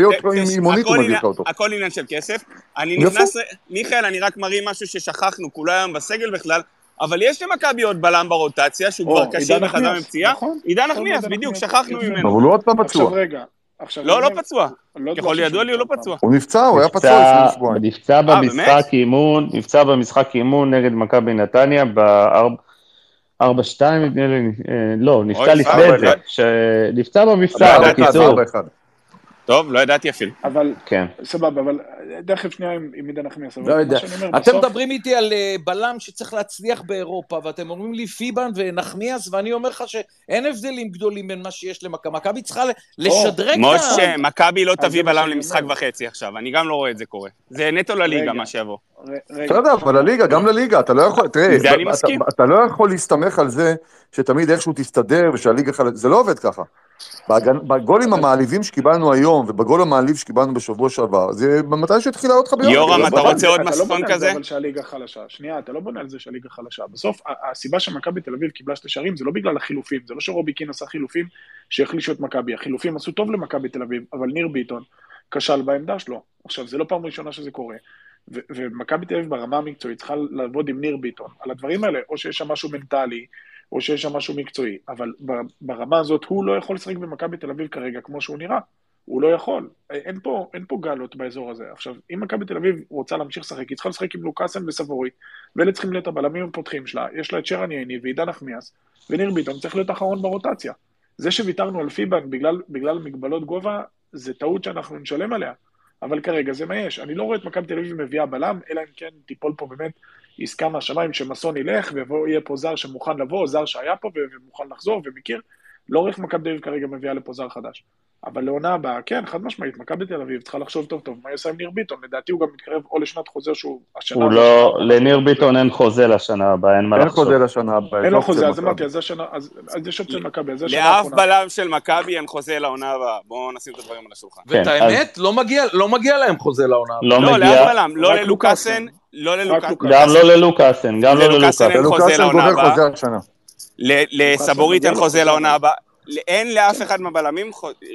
מונית, הוא מביא לך אותו. הכל עניין של כסף. אני. נכנס, מיכאל, אני רק מראה משהו ששכחנו, כולו היום בסגל בכלל, אבל יש למכבי עוד בלם ברוטציה, שהוא כבר עידן וחזר נחמיאס, מפציעה. נכון, עידן נכון, נחמיאס, בדיוק, שכחנו. ממנו. אבל הוא עוד פעם עכשיו פצוע. רגע, עכשיו... לא, לא פצוע. לא ככל ידוע לי, הוא לא. פצוע. הוא נפצע, הוא היה פצוע לפני שבועיים. נפצע אה, במשחק אימון, נפצע במשחק אימון נגד מכבי נתניה ב-4-2 נדמה לי, אה, לא, נפצע לפני זה, לא- נפצע לא במבצע, ידעתי, בקיצור, 4-1. טוב, לא ידעתי אפילו. אבל כן. סבבה, אבל תכף שנייה עם עם עידן נחמיאס. לא יודע. אומר, אתם בסוף- מדברים איתי על אה, בלם שצריך להצליח באירופה, ואתם אומרים לי פיבן ונחמיאס, ואני אומר לך שאין הבדלים גדולים בין מה שיש למכבי. מכבי צריכה לשדרג את ה... משה, מכבי לא תביא בלם למשחק אומר. וחצי עכשיו, אני גם לא רואה את זה קורה. זה נטו לליגה. מה שיבוא. בסדר, אבל לליגה, גם לליגה, אתה לא יכול, תראה, אתה- לא יכול להסתמך על זה שתמיד איכשהו תסתדר ושהליגה חלק, זה לא עובד ככה. בגולים המעליבים שקיבלנו היום ובגול המעליב שקיבלנו בשבוע שעבר, זה מתי שהתחילה אותך ביום. יורם, לא אתה רוצה עוד זה- אתה לא מספון בונה על זה כזה? אבל שהליגה חלשה. שנייה, אתה לא בונה על זה שהליגה חלשה. בסוף, הסיבה שמכבי תל אביב קיבלה שתי שערים זה לא בגלל החילופים, זה לא שרובי קין עשה חילופים שהחלישו את מכבי. החילופים עשו טוב למכבי תל אביב, אבל ניר ביטון כשל בעמדה שלו. עכשיו, זה לא פעם ראשונה שזה קורה. ומכבי תל אביב ברמה המקצועית צריכה לעבוד עם ניר ביטון על הדברים האלה, או שיש שם משהו מנטלי, או שיש שם משהו מקצועי, אבל ברמה הזאת הוא לא יכול לשחק במכבי תל אביב כרגע כמו שהוא נראה. הוא לא יכול. אין פה, אין פה גלות באזור הזה. עכשיו, אם מכבי תל אביב רוצה להמשיך לשחק, היא צריכה לשחק עם לוקאסן וסבורית, ואלה צריכים להיות הבלמים הפותחים שלה. יש לה את שרן ייני ועידן נחמיאס, וניר ביטון צריך להיות האחרון ברוטציה. זה שוויתרנו על פיבן בגלל, בגלל מגבלות גובה, זה טעות שאנחנו נשלם עליה. אבל כרגע זה מה יש. אני לא רואה את מכבי תל אביב מביאה בלם, אלא אם כן תיפול פה באמת עסקה מהשמיים שמסון ילך, ויהיה פה זר שמוכן לבוא, זר שהיה פה ומוכן לחזור ומכיר. לא רואה איך מכבי תל אביב כרגע מביאה לפה זר חדש. אבל לעונה הבאה, כן, חד משמעית, מכבי תל אביב צריכה לחשוב טוב טוב מה היא עושה עם ניר ביטון. לדעתי הוא גם מתקרב או לשנת חוזר שהוא השנה... הוא לא, לניר ביטון אין חוזה לשנה הבאה, אין מה אין לחשוב. חוזה לשנה הבאה. אין לו חוזה, אז. אמרתי, אז יש אופציה מכבי, אז זה השנה לאף. בלם של מכבי אין חוזה לעונה הבאה. בואו נשים את הדברים על השולחן. כן, ואת האמת, לא מגיע- לא מגיע להם חוזה לעונה. הבאה. לא לא, לאף בלם, לא ללוקאסן, לוקאסן. לא ללוקאסן. לוקאסן. גם לא ללוקאסן, גם לא ללוקאסן אין ללוקאסן. חוזה ולוקאסן לעונה גובר הבאה. חוזה השנה. לסבורית אין חוזה לעונה. הבאה. אין לאף אחד מהבלמים,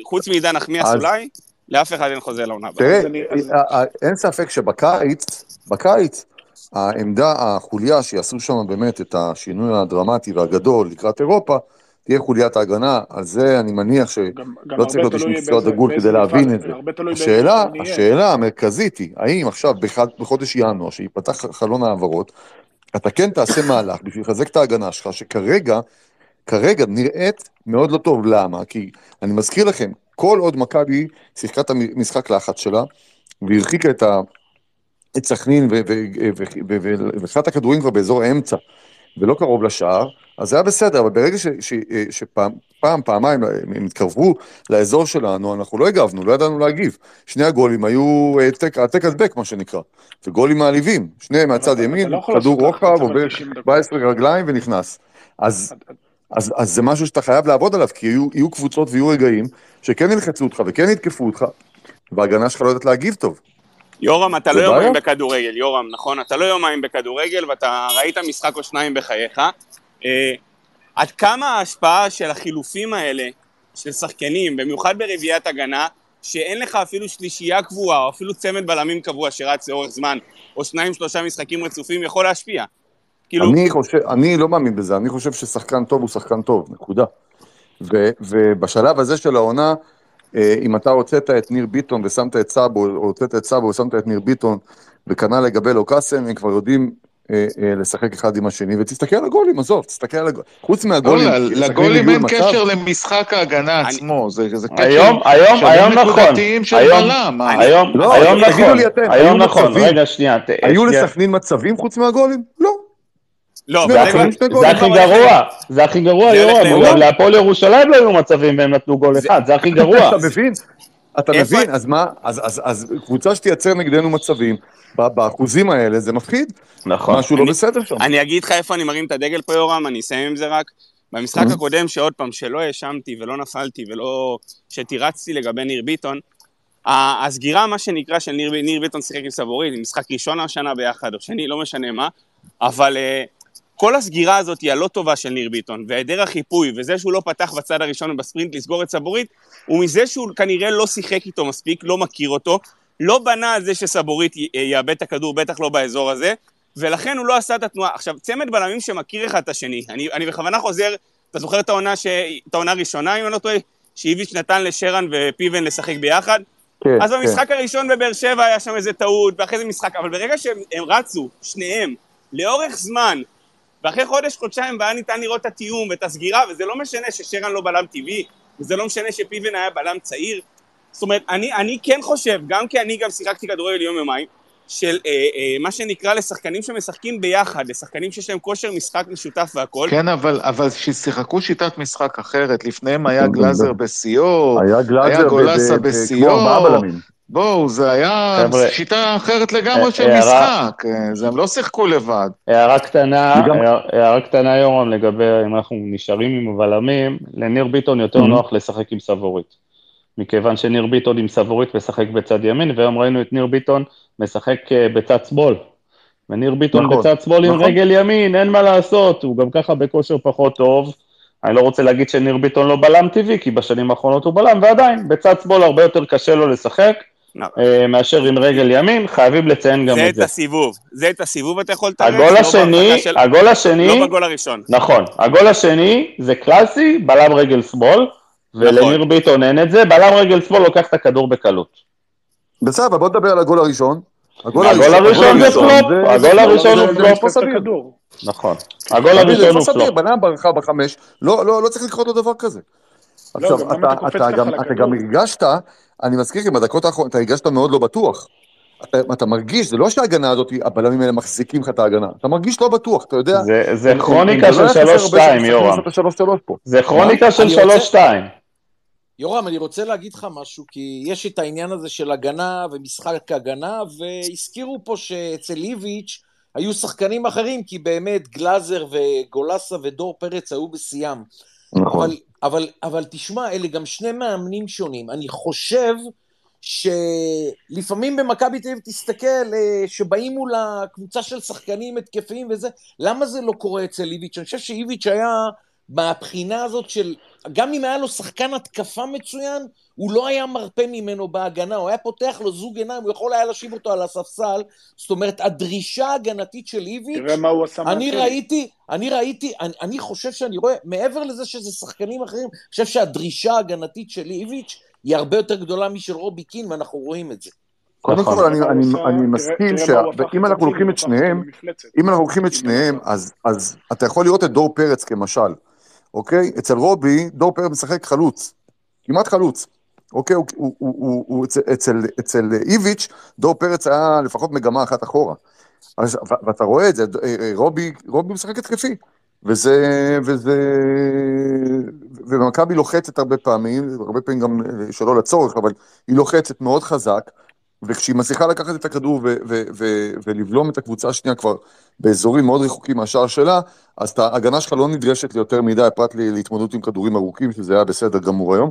חוץ מעידן נחמיאס אולי, לאף אחד אין חוזה לעונה הבאה. תראה, אז- אה, אה, אין ספק שבקיץ, בקיץ, העמדה, החוליה שיעשו שם באמת את השינוי הדרמטי והגדול לקראת אירופה, תהיה חוליית ההגנה, על זה אני מניח ש... גם- גם לא צריך להיות איש מקצוע דגול כדי להבין את זה. השאלה. השאלה המרכזית היא, האם עכשיו בחודש ינואר, שיפתח חלון העברות, אתה כן תעשה מהלך בשביל לחזק את ההגנה שלך, שכרגע, כרגע נראית מאוד לא טוב. למה? כי אני מזכיר לכם, כל עוד מכבי שיחקה את המשחק לחץ שלה, והרחיקה את ה... את סכנין, ו- ו- ו- ו- ו- ולקחה את הכדורים כבר באזור האמצע, ולא קרוב לשער, אז זה היה בסדר, אבל ברגע ש, ש, אה, שפעם, פעם, פעמיים הם התקרבו לאזור שלנו, אנחנו לא הגבנו, לא ידענו להגיב. שני הגולים היו העתק העתק הדבק, מה שנקרא, וגולים מעליבים. שניהם מהצד ימין, לא כדור רוחב, עובר 90 דקות. 17 רגליים ונכנס. אז, אז, אז זה משהו שאתה חייב לעבוד עליו, כי יהיו, יהיו קבוצות ויהיו רגעים שכן ילחצו אותך וכן יתקפו אותך, וההגנה שלך לא יודעת להגיב טוב. יורם, אתה לא יומיים? בכדורגל, יורם, נכון? אתה לא יומיים בכדורגל ואתה ראית משחק או שניים בחייך. אה, עד כמה ההשפעה של החילופים האלה, של שחקנים, במיוחד ברביעיית הגנה, שאין לך אפילו שלישייה קבועה, או אפילו צמד בלמים קבוע שרץ לאורך זמן, או שניים שלושה משחקים רצופים, יכול להשפיע. כאילו, אני חושב, אני לא מאמין בזה, אני חושב ששחקן טוב הוא שחקן טוב, נקודה. ו, ובשלב הזה של העונה, אה, אם אתה הוצאת את ניר ביטון ושמת את סאבו, או הוצאת את סאבו ושמת את ניר ביטון, וכנ"ל לגבי לוקאסן, הם כבר יודעים לשחק אחד עם השני, ותסתכל על הגולים, עזוב, תסתכל על הגולים. חוץ מהגולים, לא, לגולים אין. קשר למשחק ההגנה אני- עצמו, זה זה קשר היום, היום, של היום נכון. נקודתיים של היום-? היום, לא, נכון, היום היו נכון, מצבים? רגע, שנייה. ת- היו שנייה. לסכנין מצבים חוץ מהגולים? לא. לא, זה הכי- גרוע, זה הכי גרוע, יורם, להפועל ירושלים לא היו מצבים והם נתנו גול אחד, זה הכי גרוע. אתה מבין? אתה מבין? אז מה? אז- אז אז קבוצה שתייצר נגדנו מצבים, באחוזים האלה, זה מפחיד. נכון. משהו לא אני- בסדר שם. אני אגיד לך איפה אני מרים את הדגל פה, יורם, אני אסיים עם זה רק. במשחק. הקודם, שעוד פעם, שלא האשמתי ולא נפלתי ולא... שתירצתי לגבי ניר ביטון, הסגירה, מה שנקרא, של ניר, ניר ביטון שיחק עם סבורית, משחק ראשון השנה ביחד, או שני, לא משנה מה, אבל uh, כל הסגירה הזאת היא הלא טובה של ניר ביטון, והיעדר החיפוי, וזה שהוא לא פתח בצד הראשון ובספרינט לסגור את סבורית, הוא מזה שהוא כנראה לא שיחק איתו מספיק, לא מכיר אותו, לא בנה על זה שסבורית יאבד את הכדור, בטח לא באזור הזה, ולכן הוא לא עשה את התנועה. עכשיו, צמד בלמים שמכיר אחד את השני, אני, אני בכוונה חוזר, אתה זוכר את העונה, ש... את העונה הראשונה, אם אני לא טועה, שאיביץ' נתן לשרן ופיבן לשחק ביחד? כן, אז כן. במשחק הראשון בבאר שבע היה שם איזה טעות, ואחרי זה משחק, אבל ברגע שהם הם רצו, שניהם, לאורך זמן, ואחרי חודש, חודשיים, והיה ניתן לראות את התיאום ואת הסגירה, וזה לא משנה ששרן לא בלם טבעי, וזה לא משנה שפיבן היה בלם צעיר. זאת אומרת, אני, אני כן חושב, גם כי אני גם שיחקתי כדורגל יום יומיים, של אה, אה, מה שנקרא לשחקנים שמשחקים ביחד, לשחקנים שיש להם כושר משחק משותף והכל. כן, אבל אבל ששיחקו שיטת משחק אחרת, לפניהם היה כן, גלאזר כן. בשיאו, היה גולסה ב- בשיאו. בואו, זה היה חבר'ה, שיטה אחרת לגמרי אה, של הערה- משחק, אה, זה הם לא שיחקו לבד. הערה קטנה, וגם- הערה- קטנה יורם לגבי אם אנחנו נשארים עם הבלמים, לניר ביטון יותר Mhm. נוח לשחק עם סבורית. מכיוון שניר ביטון עם סבורית משחק בצד ימין, והיום ראינו את ניר ביטון משחק אה, בצד שמאל. וניר ביטון נכון, בצד שמאל עם נכון. רגל ימין, אין מה לעשות, הוא גם ככה בכושר פחות טוב. אני לא רוצה להגיד שניר ביטון לא בלם טבעי, כי בשנים האחרונות הוא בלם, ועדיין, בצד שמאל הרבה יותר קשה לו לשחק. אה, מאשר עם רגל ימין, חייבים לציין גם זה את את זה. הסיבוב, זה את הסיבוב אתה יכול לתרץ, הגול לא השני, של- הגול השני, לא בגול הראשון. נכון, הגול השני זה קלאסי, בלם רגל שמאל, ולניר נכון. ביטון אין את זה, בלם רגל שמאל לוקח את הכדור בקלות. בסדר, אבל בוא נדבר על הגול הראשון. הגול הראשון זה פלופ, הגול הראשון הוא זה- פלופ. זה את. נכון, הגול הראשון הוא אוויר, פלופ. בלם ברחה בחמש, לא, לא, לא צריך לקרות לו דבר כזה. עכשיו? אתה גם הרגשת, אני מזכיר לך, בדקות האחרונות, אתה הרגשת מאוד לא בטוח. אתה, אתה מרגיש, זה לא שההגנה הזאת, הבלמים האלה מחזיקים לך את ההגנה. אתה מרגיש לא בטוח, אתה יודע. זה- זה הם- כרוניקה הם- של היה חסר הרבה 3-2, שחקנים יורם. זה כרוניקה של אני רוצה- 3-2. יורם, אני רוצה להגיד לך משהו, כי יש את העניין הזה של הגנה ומשחק הגנה, והזכירו פה שאצל איביץ' היו שחקנים אחרים, כי באמת גלאזר וגולסה ודור פרץ היו בשיאם. נכון. אבל, אבל, אבל תשמע, אלה גם שני מאמנים שונים. אני חושב שלפעמים במכבי תל אביב, תסתכל, אה, שבאים מול הקבוצה של שחקנים התקפיים וזה, למה זה לא קורה אצל איביץ'? אני חושב שאיביץ' היה מהבחינה הזאת של, גם אם היה לו שחקן התקפה מצוין, הוא לא היה מרפה ממנו בהגנה, הוא היה פותח לו זוג עיניים, הוא יכול היה להשיב אותו על הספסל. זאת אומרת, הדרישה ההגנתית של איביץ', תראה מה הוא עשה אני מהצדק. ראיתי, אני ראיתי, אני, אני חושב שאני רואה, מעבר לזה שזה שחקנים אחרים, אני חושב שהדרישה ההגנתית של איביץ' היא הרבה יותר גדולה משל רובי קין, ואנחנו רואים את זה. קודם נכון. כל, אני, אני, אני תראה- מסכים שאם אנחנו לוקחים את שניהם. אם אנחנו לוקחים את שניהם, אז אתה יכול לראות את דור פרץ כמשל, אוקיי? אצל רובי, דור פרץ משחק חלוץ, כמעט חלוץ, אוקיי? הוא, הוא, הוא, הוא, הוא אצל, אצל, אצל איביץ', דור פרץ היה לפחות מגמה אחת אחורה. אז, ואתה רואה את זה, אה, אה, רובי, רובי משחק התקפי. וזה, וזה, ומכבי לוחצת הרבה פעמים, הרבה פעמים גם שלא לצורך, אבל היא לוחצת מאוד חזק, וכשהיא מצליחה לקחת את הכדור ו- ו- ו- ולבלום את הקבוצה השנייה כבר באזורים מאוד רחוקים מהשער שלה, אז ההגנה שלך לא נדרשת ליותר מדי, פרט להתמודדות עם כדורים ארוכים, שזה היה בסדר גמור היום.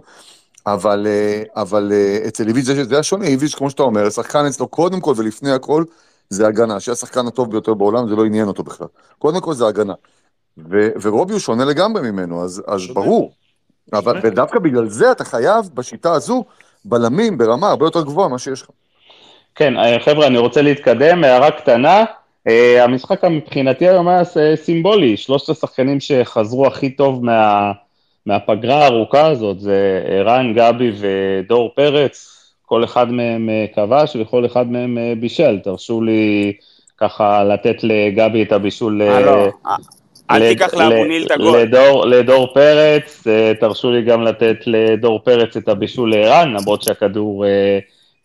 אבל, אה, אבל אה, אצל איביץ' זה, זה היה שונה, איביץ', כמו שאתה אומר, השחקן אצלו קודם כל ולפני הכל, זה הגנה, שהיה השחקן הטוב ביותר בעולם, זה לא עניין אותו בכלל. קודם כל זה הגנה. ו- ורובי הוא שונה לגמרי ממנו, אז, אז ברור. אבל, ודווקא בגלל זה אתה חייב, בשיטה הזו, בלמים ברמה הרבה יותר גבוהה ממה שיש לך. כן, אה, חבר'ה, אני רוצה להתקדם, הערה קטנה. אה, המשחק מבחינתי היום היה סימבולי, שלושת השחקנים שחזרו הכי טוב מה, מהפגרה הארוכה הזאת, זה ערן, גבי ודור פרץ, כל אחד מהם אה, כבש וכל אחד מהם בישל. תרשו לי ככה לתת לגבי את הבישול... אה, לא. אל תיקח לאבוניל את הגול. לדור, לדור פרץ, תרשו לי גם לתת לדור פרץ את הבישול לערן, למרות שהכדור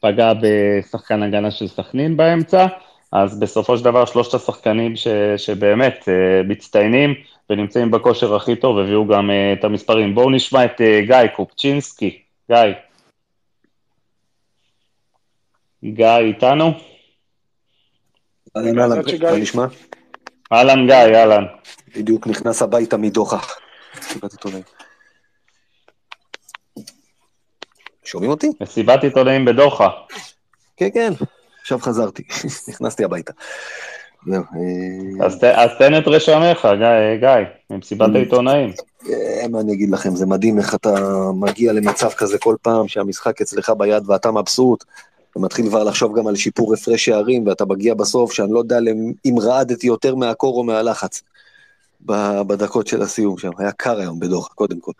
פגע בשחקן הגנה של סכנין באמצע, אז בסופו של דבר שלושת השחקנים ש, שבאמת uh, מצטיינים ונמצאים בכושר הכי טוב, הביאו גם uh, את המספרים. בואו נשמע את uh, גיא קופצ'ינסקי. גיא. גיא איתנו? אהלן, אהלן, מה נשמע? אהלן גיא, אהלן. בדיוק נכנס הביתה מדוחה. שומעים אותי? מסיבת עיתונאים בדוחה. כן, כן, עכשיו חזרתי, נכנסתי הביתה. אה, אז תן את רשמך, גיא, ממסיבת העיתונאים. אה, מה אני אגיד לכם, זה מדהים איך אתה מגיע למצב כזה כל פעם, שהמשחק אצלך ביד ואתה מבסוט, ומתחיל כבר לחשוב גם על שיפור הפרש שערים, ואתה מגיע בסוף, שאני לא יודע אם רעדתי יותר מהקור או מהלחץ, בדקות של הסיום שם. היה קר היום בדוחה, קודם כל.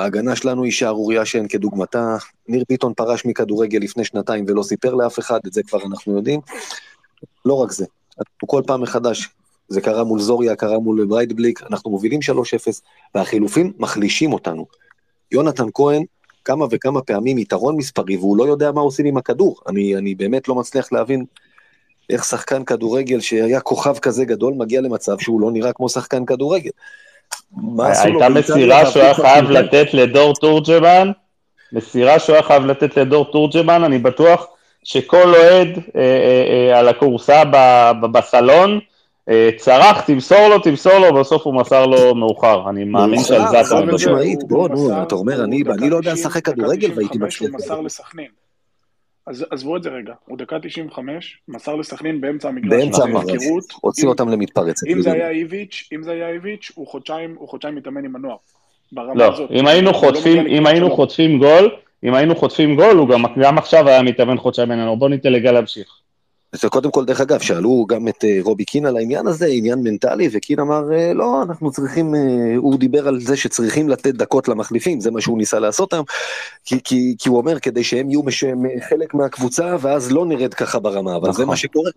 ההגנה שלנו היא שערורייה שאין כדוגמתה. ניר ביטון פרש מכדורגל לפני שנתיים ולא סיפר לאף אחד, את זה כבר אנחנו יודעים. לא רק זה, כל פעם מחדש, זה קרה מול זוריה, קרה מול ברייטבליק, אנחנו מובילים 3-0, והחילופים מחלישים אותנו. יונתן כהן, כמה וכמה פעמים יתרון מספרי, והוא לא יודע מה עושים עם הכדור. אני, אני באמת לא מצליח להבין איך שחקן כדורגל שהיה כוכב כזה גדול, מגיע למצב שהוא לא נראה כמו שחקן כדורגל. הייתה מסירה שהוא היה חייב לתת לדור תורג'מן, מסירה שהוא היה חייב לתת לדור תורג'מן, אני בטוח שכל אוהד אה, אה, אה, על הכורסה בסלון, צרח, תמסור לו, תמסור לו, בסוף הוא מסר לו מאוחר. אני מאמין שעל זה אתה מדבר. משמעית, בוא, נו, אתה אומר, אני לא יודע לשחק כדורגל והייתי מצליח. הוא מסר לסכנין. אז עזבו את זה רגע, הוא דקה 95, מסר לסכנין באמצע המגרש. באמצע המגרש, הוציא אותם למתפרצת. אם זה היה איביץ', אם זה היה איביץ', הוא חודשיים, הוא חודשיים מתאמן עם הנוער. לא, הזאת. אם היינו לא חוטפים, אם היינו חוטפים גול, אם היינו חוטפים גול, הוא גם, גם עכשיו היה מתאמן חודשיים עם הנוער. בוא ניתן לגל להמשיך. זה קודם כל, דרך אגב, שאלו גם את אה, רובי קין על העניין הזה, עניין מנטלי, וקין אמר, אה, לא, אנחנו צריכים, אה, הוא דיבר על זה שצריכים לתת דקות למחליפים, זה מה שהוא ניסה לעשות היום, כי, כי, כי הוא אומר, כדי שהם יהיו מש, חלק מהקבוצה, ואז לא נרד ככה ברמה, אבל נכון. זה מה שקורה.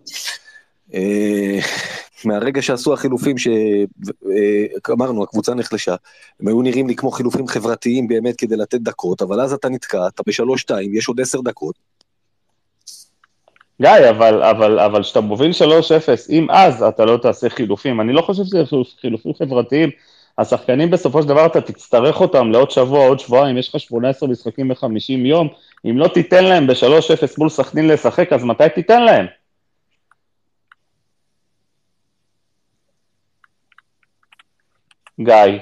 מהרגע שעשו החילופים שאמרנו, הקבוצה נחלשה, הם היו נראים לי כמו חילופים חברתיים באמת כדי לתת דקות, אבל אז אתה נתקע, אתה בשלוש-שתיים, יש עוד עשר דקות, גיא, אבל, אבל, אבל כשאתה מוביל 3-0, אם אז אתה לא תעשה חילופים, אני לא חושב שזה חילופים חברתיים, השחקנים בסופו של דבר אתה תצטרך אותם לעוד שבוע, עוד שבועיים, יש לך 18 משחקים ב-50 יום, אם לא תיתן להם ב-3-0 מול סכנין לשחק, אז מתי תיתן להם? גיא.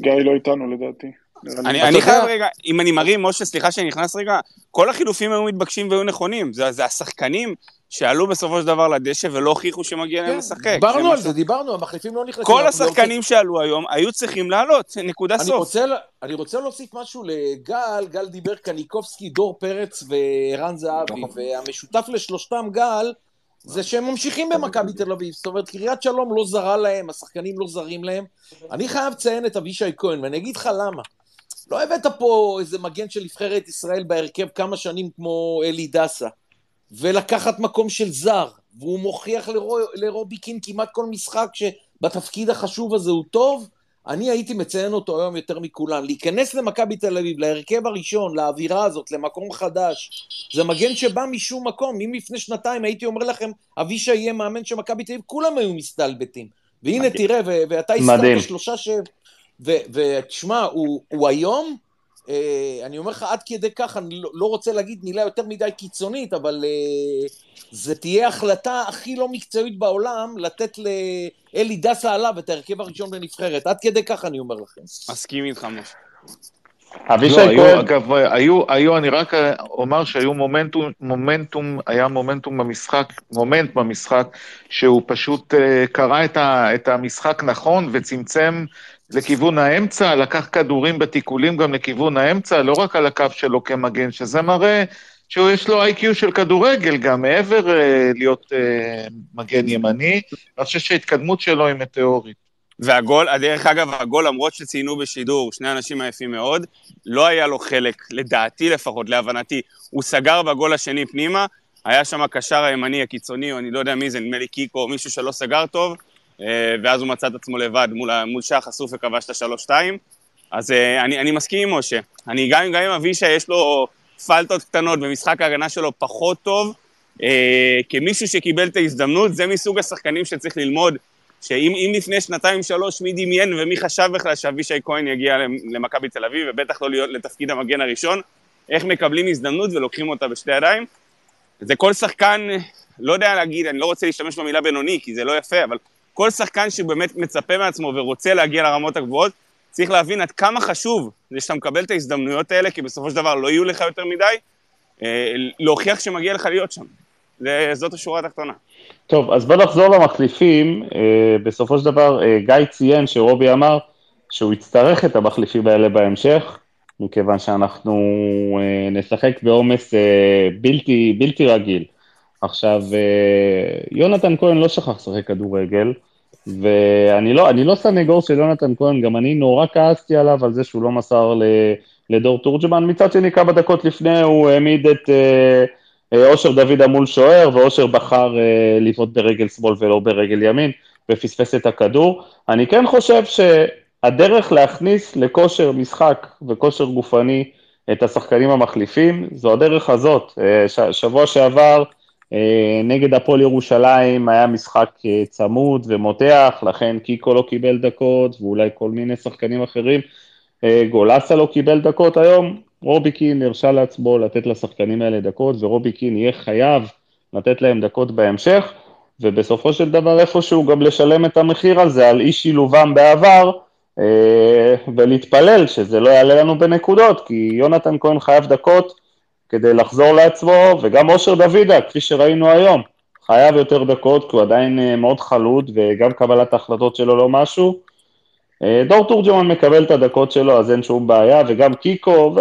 גיא לא איתנו לדעתי. אני, אני חייב רגע, אם אני מרים, משה, סליחה שאני נכנס רגע, כל החילופים היו מתבקשים והיו נכונים. זה, זה השחקנים שעלו בסופו של דבר לדשא ולא הוכיחו שמגיע להם כן, לשחק. דיברנו על זה, דיברנו, המחליפים לא נכנסים. כל לא השחקנים שעלו היום היו צריכים לעלות, נקודה סוף. רוצה, אני רוצה להוסיף משהו לגל, גל דיבר קניקובסקי, דור פרץ וערן זהבי, נכון. והמשותף לשלושתם, גל, זה שהם ממשיכים במכבי תל אביב, זאת אומרת, קריית שלום לא זרה להם, השחקנים לא זרים להם. אני חייב לציין את אבישי כהן, ואני אגיד לך למה. לא הבאת פה איזה מגן של נבחרת ישראל בהרכב כמה שנים כמו אלי דסה, ולקחת מקום של זר, והוא מוכיח לרו, לרובי קין כמעט כל משחק שבתפקיד החשוב הזה הוא טוב, אני הייתי מציין אותו היום יותר מכולם. להיכנס למכבי תל אביב, להרכב הראשון, לאווירה הזאת, למקום חדש, זה מגן שבא משום מקום. אם לפני שנתיים הייתי אומר לכם, אבישי יהיה מאמן של מכבי תל אביב, כולם היו מסתלבטים. והנה תראה, ו- ואתה מדהים. הזכרת שלושה ש... ותשמע, הוא, הוא היום, אה, אני אומר לך עד כדי כך, אני לא, לא רוצה להגיד מילה יותר מדי קיצונית, אבל אה, זה תהיה החלטה הכי לא מקצועית בעולם, לתת לאלי דסה עליו את ההרכב הראשון בנבחרת. עד כדי כך אני אומר לכם. מסכים איתך, משה. אבישי לא, כהן, אגב, היו, היו, אני רק אומר שהיו מומנטום, מומנטום, היה מומנטום במשחק, מומנט במשחק, שהוא פשוט אה, קרא את, ה, את המשחק נכון וצמצם לכיוון האמצע, לקח כדורים בתיקולים גם לכיוון האמצע, לא רק על הקו שלו כמגן, שזה מראה שיש לו איי-קיו של כדורגל גם, מעבר אה, להיות אה, מגן ימני, אני חושב שההתקדמות שלו היא מטאורית. והגול, דרך אגב, הגול, למרות שציינו בשידור, שני אנשים עייפים מאוד, לא היה לו חלק, לדעתי לפחות, להבנתי. הוא סגר בגול השני פנימה, היה שם הקשר הימני הקיצוני, או אני לא יודע מי זה, נדמה לי קיקו, מישהו שלא סגר טוב, ואז הוא מצא את עצמו לבד מול, מול שח חשוף וכבש את השלוש-שתיים. אז אה, אני, אני מסכים עם משה. אני גם, גם עם אבישי, יש לו פלטות קטנות, ומשחק ההגנה שלו פחות טוב. אה, כמישהו שקיבל את ההזדמנות, זה מסוג השחקנים שצריך ללמוד שאם אם לפני שנתיים-שלוש מי דמיין ומי חשב בכלל שאבישי כהן יגיע למכבי תל אביב, ובטח לא להיות לתפקיד המגן הראשון, איך מקבלים הזדמנות ולוקחים אותה בשתי ידיים. זה כל שחקן, לא יודע להגיד, אני לא רוצה להשתמש במילה בינוני, כי זה לא יפה, אבל כל שחקן שבאמת מצפה מעצמו ורוצה להגיע לרמות הגבוהות, צריך להבין עד כמה חשוב זה שאתה מקבל את ההזדמנויות האלה, כי בסופו של דבר לא יהיו לך יותר מדי, אה, להוכיח שמגיע לך להיות שם. זאת השורה התחתונה. טוב, אז בוא נחזור למחליפים. אה, בסופו של דבר, אה, גיא ציין שרובי אמר שהוא יצטרך את המחליפים האלה בהמשך, מכיוון שאנחנו נשחק בעומס בלתי, בלתי רגיל. עכשיו, אה, יונתן כהן לא שכח לשחק כדורגל, ואני לא, לא סנגור של יונתן כהן, גם אני נורא כעסתי עליו על זה שהוא לא מסר לדור תורג'מן. מצד שני, כמה דקות לפני הוא העמיד את... אה, אה, אושר דוד מול שוער, ואושר בחר לבעוט ברגל שמאל ולא ברגל ימין, ופספס את הכדור. אני כן חושב שהדרך להכניס לכושר משחק וכושר גופני את השחקנים המחליפים, זו הדרך הזאת. ש- שבוע שעבר נגד הפועל ירושלים היה משחק אה, צמוד ומותח, לכן קיקו לא קיבל דקות, ואולי כל מיני שחקנים אחרים. אה, גולסה לא קיבל דקות היום, רובי קין הרשה לעצמו לתת לשחקנים האלה דקות, ורובי קין יהיה חייב לתת להם דקות בהמשך, ובסופו של דבר איפשהו גם לשלם את המחיר הזה על אי שילובם בעבר, אה, ולהתפלל שזה לא יעלה לנו בנקודות, כי יונתן כהן חייב דקות כדי לחזור לעצמו, וגם אושר דוידה, כפי שראינו היום, חייב יותר דקות, כי הוא עדיין אה, מאוד חלוד, וגם קבלת ההחלטות שלו לא משהו. אה, דור תורג'מן מקבל את הדקות שלו, אז אין שום בעיה, וגם קיקו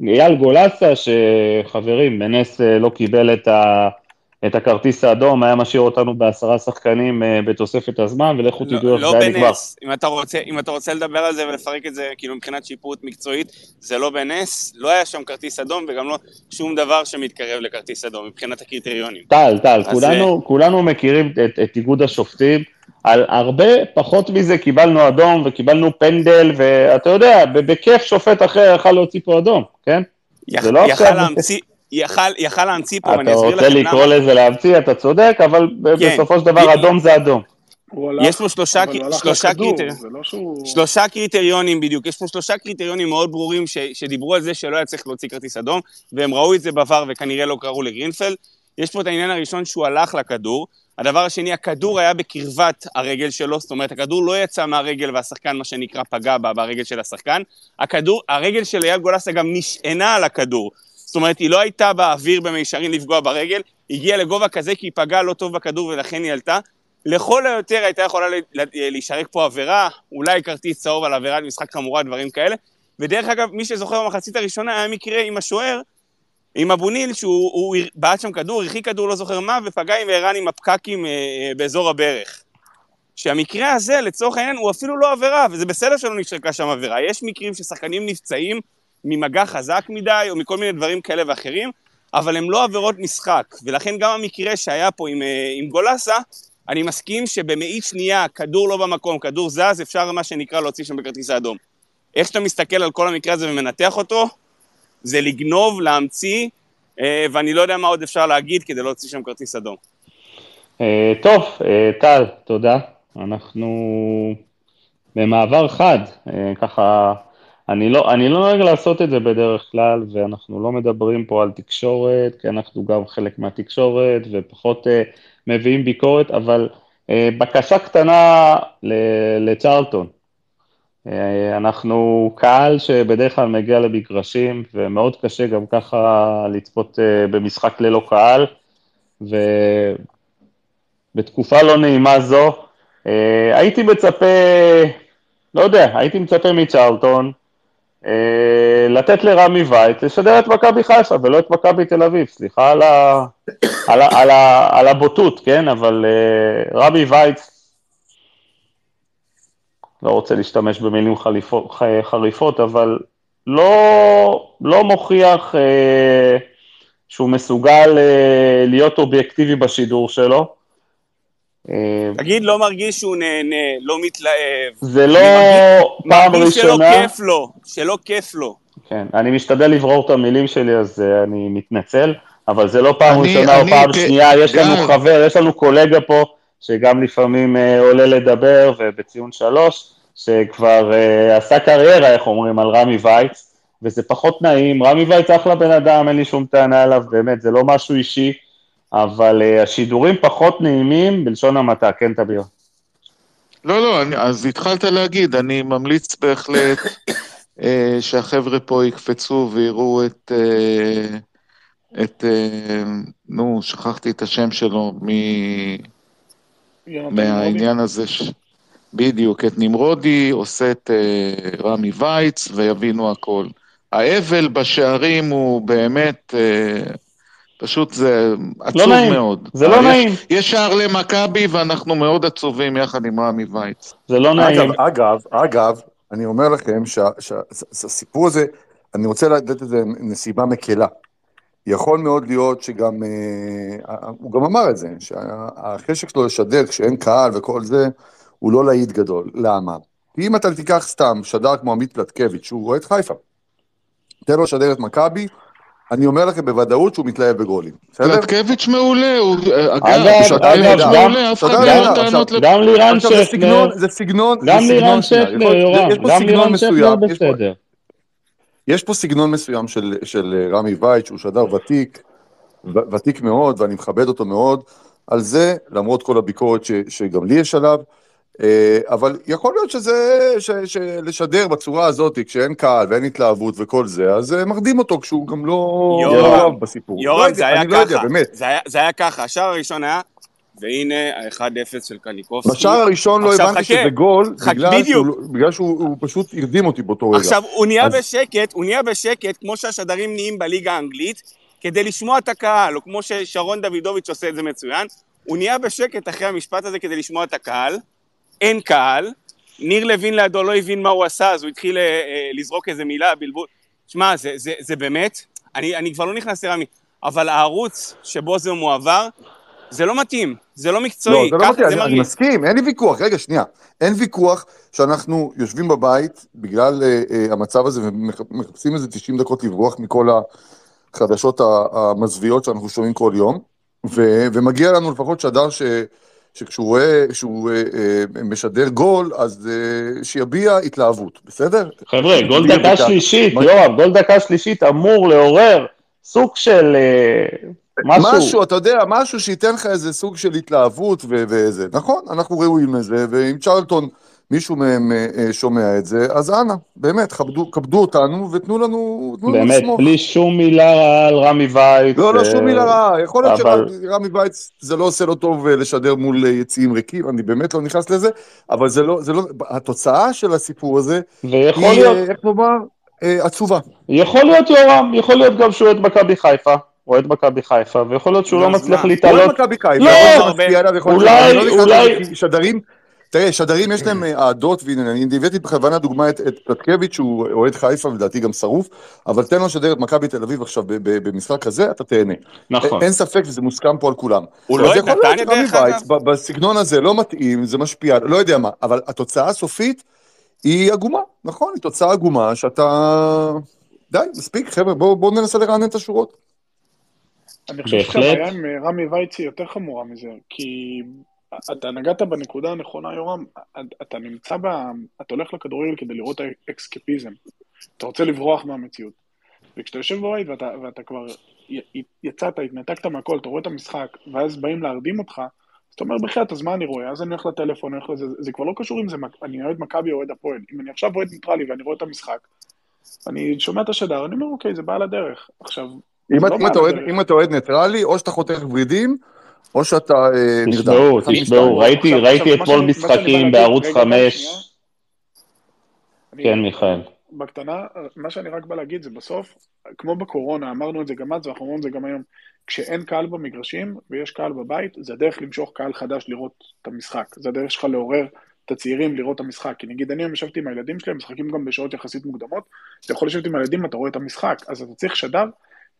ואייל גולסה, שחברים, בנס אה, לא קיבל את, ה, את הכרטיס האדום, היה משאיר אותנו בעשרה שחקנים אה, בתוספת הזמן, ולכו לא, תדעו איך לא זה היה נגמר. בנס, אם אתה, רוצה, אם אתה רוצה לדבר על זה ולפרק את זה כאילו מבחינת שיפוט מקצועית, זה לא בנס, לא היה שם כרטיס אדום וגם לא שום דבר שמתקרב לכרטיס אדום מבחינת הקריטריונים. טל, טל, כולנו, כולנו מכירים את, את איגוד השופטים, על הרבה פחות מזה קיבלנו אדום וקיבלנו פנדל, ואתה יודע, בכיף שופט אחר יכל להוציא פה אדום, כן? יח, זה לא יכל עכשיו- להמציא, יכל, יכל להמציא פה, ואני אתה אסביר רוצה לכם לקרוא למה. לזה להמציא, אתה צודק, אבל כן. בסופו של דבר י- אדום זה אדום. יש פה שלושה, שלושה קריטר... לא שהוא... שלושה קריטריונים בדיוק, יש פה שלושה קריטריונים מאוד ברורים ש, שדיברו על זה שלא היה צריך להוציא כרטיס אדום, והם ראו את זה בעבר וכנראה לא קראו לגרינפלד. יש פה את העניין הראשון שהוא הלך לכדור, הדבר השני, הכדור היה בקרבת הרגל שלו, זאת אומרת, הכדור לא יצא מהרגל והשחקן, מה שנקרא, פגע בה ברגל של השחקן. הכדור, הרגל של אייל גולסה גם נשענה על הכדור. זאת אומרת, היא לא הייתה באוויר במישרין לפגוע ברגל, הגיעה לגובה כזה כי היא פגעה לא טוב בכדור ולכן היא עלתה. לכל היותר הייתה יכולה להישרק פה עבירה, אולי כרטיס צהוב על עבירת משחק חמורה, דברים כאלה. ודרך אגב, מי שזוכר במחצית הראשונה היה מקרה עם השוער, עם אבו ניל, שהוא הוא בעט שם כדור, הרחיק כדור, לא זוכר מה, ופגע עם ערן עם הפקקים אה, אה, באזור הברך. שהמקרה הזה, לצורך העניין, הוא אפילו לא עבירה, וזה בסדר שלא נשרקה שם עבירה. יש מקרים ששחקנים נפצעים ממגע חזק מדי, או מכל מיני דברים כאלה ואחרים, אבל הם לא עבירות משחק. ולכן גם המקרה שהיה פה עם, אה, עם גולסה, אני מסכים שבמאית שנייה, כדור לא במקום, כדור זז, אפשר מה שנקרא להוציא שם בכרטיס האדום. איך שאתה מסתכל על כל המקרה הזה ומנתח אותו, זה לגנוב, להמציא, אה, ואני לא יודע מה עוד אפשר להגיד כדי להוציא שם כרטיס אדום. אה, טוב, טל, תודה. אנחנו במעבר חד, ככה, אני לא, אני לא נוהג לעשות את זה בדרך כלל, ואנחנו לא מדברים פה על תקשורת, כי אנחנו גם חלק מהתקשורת, ופחות אה, מביאים ביקורת, אבל אה, בקשה קטנה לצ'רלטון. אה, אנחנו קהל שבדרך כלל מגיע למגרשים, ומאוד קשה גם ככה לצפות אה, במשחק ללא קהל, ובתקופה לא נעימה זו, אה, הייתי מצפה, לא יודע, הייתי מצפה מצ'רלטון לתת לרמי וייט לשדר את מכבי חיפה ולא את מכבי תל אביב, סליחה על, ה, על, ה, על, על הבוטות, כן, אבל אה, רמי וייט, לא רוצה להשתמש במילים חליפות, ח- חריפות, אבל לא, לא מוכיח אה, שהוא מסוגל אה, להיות אובייקטיבי בשידור שלו. אה, תגיד, לא מרגיש שהוא נהנה, לא מתלהב. זה לא פעם מרגיש שלא ראשונה, כיף לו, שלא כיף לו. כן, אני משתדל לברור את המילים שלי, אז אה, אני מתנצל, אבל זה לא פעם אני- ראשונה או פעם כ- שנייה, יש לנו. חבר, יש לנו קולגה פה, שגם לפעמים אה, עולה לדבר, ובציון שלוש, שכבר עשה קריירה, איך אומרים, על רמי וייץ, וזה פחות נעים, רמי וייץ אחלה בן אדם, אין לי שום טענה עליו, באמת, זה לא משהו אישי, אבל אה, השידורים פחות נעימים, בלשון המעטה, כן, תביר. לא, לא, אני, אז התחלת להגיד, אני ממליץ בהחלט אה, שהחבר'ה פה יקפצו ויראו את, אה, את, אה, נו, שכחתי את השם שלו, מ, מהעניין הזה, ש... בדיוק, את נמרודי, עושה את אה, רמי וייץ, ויבינו הכל. האבל בשערים הוא באמת, אה, פשוט זה עצוב נעים, מאוד. זה לא יש- נעים. יש שער למכבי ואנחנו מאוד עצובים יחד עם רמי וייץ. זה לא נעים. אגב, אגב, אגב, אני אומר לכם שה- שה- שהסיפור הזה, אני רוצה לתת לזה נסיבה מקלה. יכול מאוד להיות שגם, אה, הוא גם אמר את זה, שהחשק שלו לשדר כשאין קהל וכל זה, הוא לא להיט גדול. למה? כי אם אתה תיקח סתם שדר כמו עמית פלטקביץ', שהוא רואה את חיפה, תן לו לשדר את מכבי, אני אומר לכם בוודאות שהוא מתלהב בגולים. בסדר? פלטקביץ' מעולה, הוא, אגב, אגב, פלטקביץ' אגב, מעולה, אף אחד גם- לא גם- היה טענות לב... גם לירן עכשיו, זה סגנון, גם לירן יכול- יורם, יש פה גם סגנון לירן שפנר מסוים, יש פה- בסדר. יש פה סגנון מסוים של, של רמי וייט, שהוא שדר ותיק, ותיק מאוד, ואני מכבד אותו מאוד על זה, למרות כל הביקורת ש, שגם לי יש עליו, אה, אבל יכול להיות שזה, ש, שלשדר בצורה הזאת, כשאין קהל ואין התלהבות וכל זה, אז אה, מרדים אותו כשהוא גם לא יורם, לא בסיפור. לא יורם, יודע, זה היה אני לא יודע, ככה. באמת. זה היה- זה היה ככה, השער הראשון היה, והנה ה-1-0 של קניקובסקי. בשער הראשון לא הבנתי חכה. שזה גול, חכה, בגלל בדיוק. שהוא, לא- בגלל שהוא הוא פשוט הרדים אותי באותו רגע. עכשיו, הוא נהיה אז- בשקט, הוא נהיה בשקט, כמו שהשדרים נהיים בליגה האנגלית, כדי לשמוע את הקהל, או כמו ששרון דוידוביץ' עושה את זה מצוין, הוא נהיה בשקט אחרי המשפט הזה כדי לשמוע את הקהל, אין קהל, ניר לוין לידו לא הבין מה הוא עשה, אז הוא התחיל אה, אה, לזרוק איזה מילה, בלבול. שמע, זה, זה, זה באמת, אני, אני כבר לא נכנס לרמי, אבל הערוץ שבו זה מועבר, זה לא מתאים, זה לא מקצועי, לא, זה לא מתאים, זה אני, אני. מסכים, אין לי ויכוח, רגע, שנייה. אין ויכוח שאנחנו יושבים בבית בגלל אה, אה, המצב הזה ומחפשים איזה 90 דקות לברוח מכל החדשות המזוויעות שאנחנו שומעים כל יום, ו, ומגיע לנו לפחות שדר ש, שכשהוא רואה, כשהוא אה, אה, משדר גול, אז אה, שיביע התלהבות, בסדר? חבר'ה, גול דקה שלישית, מה- יואב, גול דקה שלישית אמור לעורר סוג של אה, משהו. משהו, אתה יודע, משהו שייתן לך איזה סוג של התלהבות וזה. נכון, אנחנו ראויים לזה, ואם צ'רלטון, מישהו מהם אה, אה, שומע את זה, אז אנא, באמת, כבדו, כבדו אותנו ותנו לנו, תנו לנו באמת, לשמוח. בלי שום מילה רעה על רמי וייץ. לא, לא, אה, שום מילה רעה. יכול להיות אבל- שרמי וייץ, זה לא עושה לו טוב אה, לשדר מול אה, יציאים ריקים, אני באמת לא נכנס לזה, אבל זה לא, זה לא, התוצאה של הסיפור הזה, ויכול היא, להיות, אה, איך לומר, אה, עצובה. יכול להיות יורם, יכול להיות גם שהוא אוהד מכבי חיפה, אוהד מכבי חיפה, ויכול להיות שהוא לא מצליח? להתעלות. לא מכבי חיפה, לא, אולי- לא אולי- שדרים, תראה, שדרים יש להם אה, אהדות, והנה, אני הבאתי בכוונה דוגמא את, את פלטקביץ', שהוא אוהד חיפה, ולדעתי גם שרוף, אבל תן לו לשדר את מכבי תל אביב עכשיו ב- ב- במשחק כזה, אתה תהנה. נכון. אין ספק וזה מוסכם פה על כולם. הוא לא את יכול להיות נתניה, שרמי דרך אגב? בסגנון הזה לא מתאים, זה משפיע, לא יודע מה, אבל התוצאה הסופית היא עגומה, נכון, היא תוצאה עגומה שאתה... די, מספיק, חבר'ה, בואו בוא ננסה לרענן את השורות. אני חושב. שהבעיה עם אה, רמי וייץ היא יותר חמורה מזה, כי אתה נגעת בנקודה הנכונה, יורם, אתה נמצא ב... אתה הולך לכדורגל כדי לראות אסקפיזם. אתה רוצה לברוח מהמציאות. וכשאתה יושב בבית ואתה, ואתה כבר יצאת, התנתקת מהכל, אתה רואה את המשחק, ואז באים להרדים אותך, אז אתה אומר, בחייאת, אז מה אני רואה? אז אני הולך לטלפון, אני הולך לזה, זה כבר לא קשור אם זה, אני אוהד מכבי או אוהד הפועל. אם אני עכשיו אוהד ניטרלי ואני רואה את המשחק, אני שומע את השדר, אני אומר, אוקיי, זה בעל הדרך. עכשיו, אם זה את- לא אם אתה אוהד-. אם אתה אוהד ניטרלי, או שאתה חותך ורידים, או שאתה אה, נרדם. תשמעו. תשמעו, ראיתי עכשיו- ראיתי אתמול משחקים בערוץ רגע, רגע, חמש. שנייה. אני- כן, מיכאל. בקטנה, מה שאני רק בא להגיד זה בסוף, כמו בקורונה, אמרנו את זה גם אז ואנחנו אומרים את זה גם היום, כשאין קהל במגרשים ויש קהל בבית, זה הדרך למשוך קהל חדש לראות את המשחק. זה הדרך שלך לעורר את הצעירים לראות את המשחק. כי נגיד אני היום ישבתי עם הילדים שלי, הם משחקים גם בשעות יחסית מוקדמות, אתה יכול לשבת עם הילדים, אתה רואה את המשחק, אז אתה צריך שדר,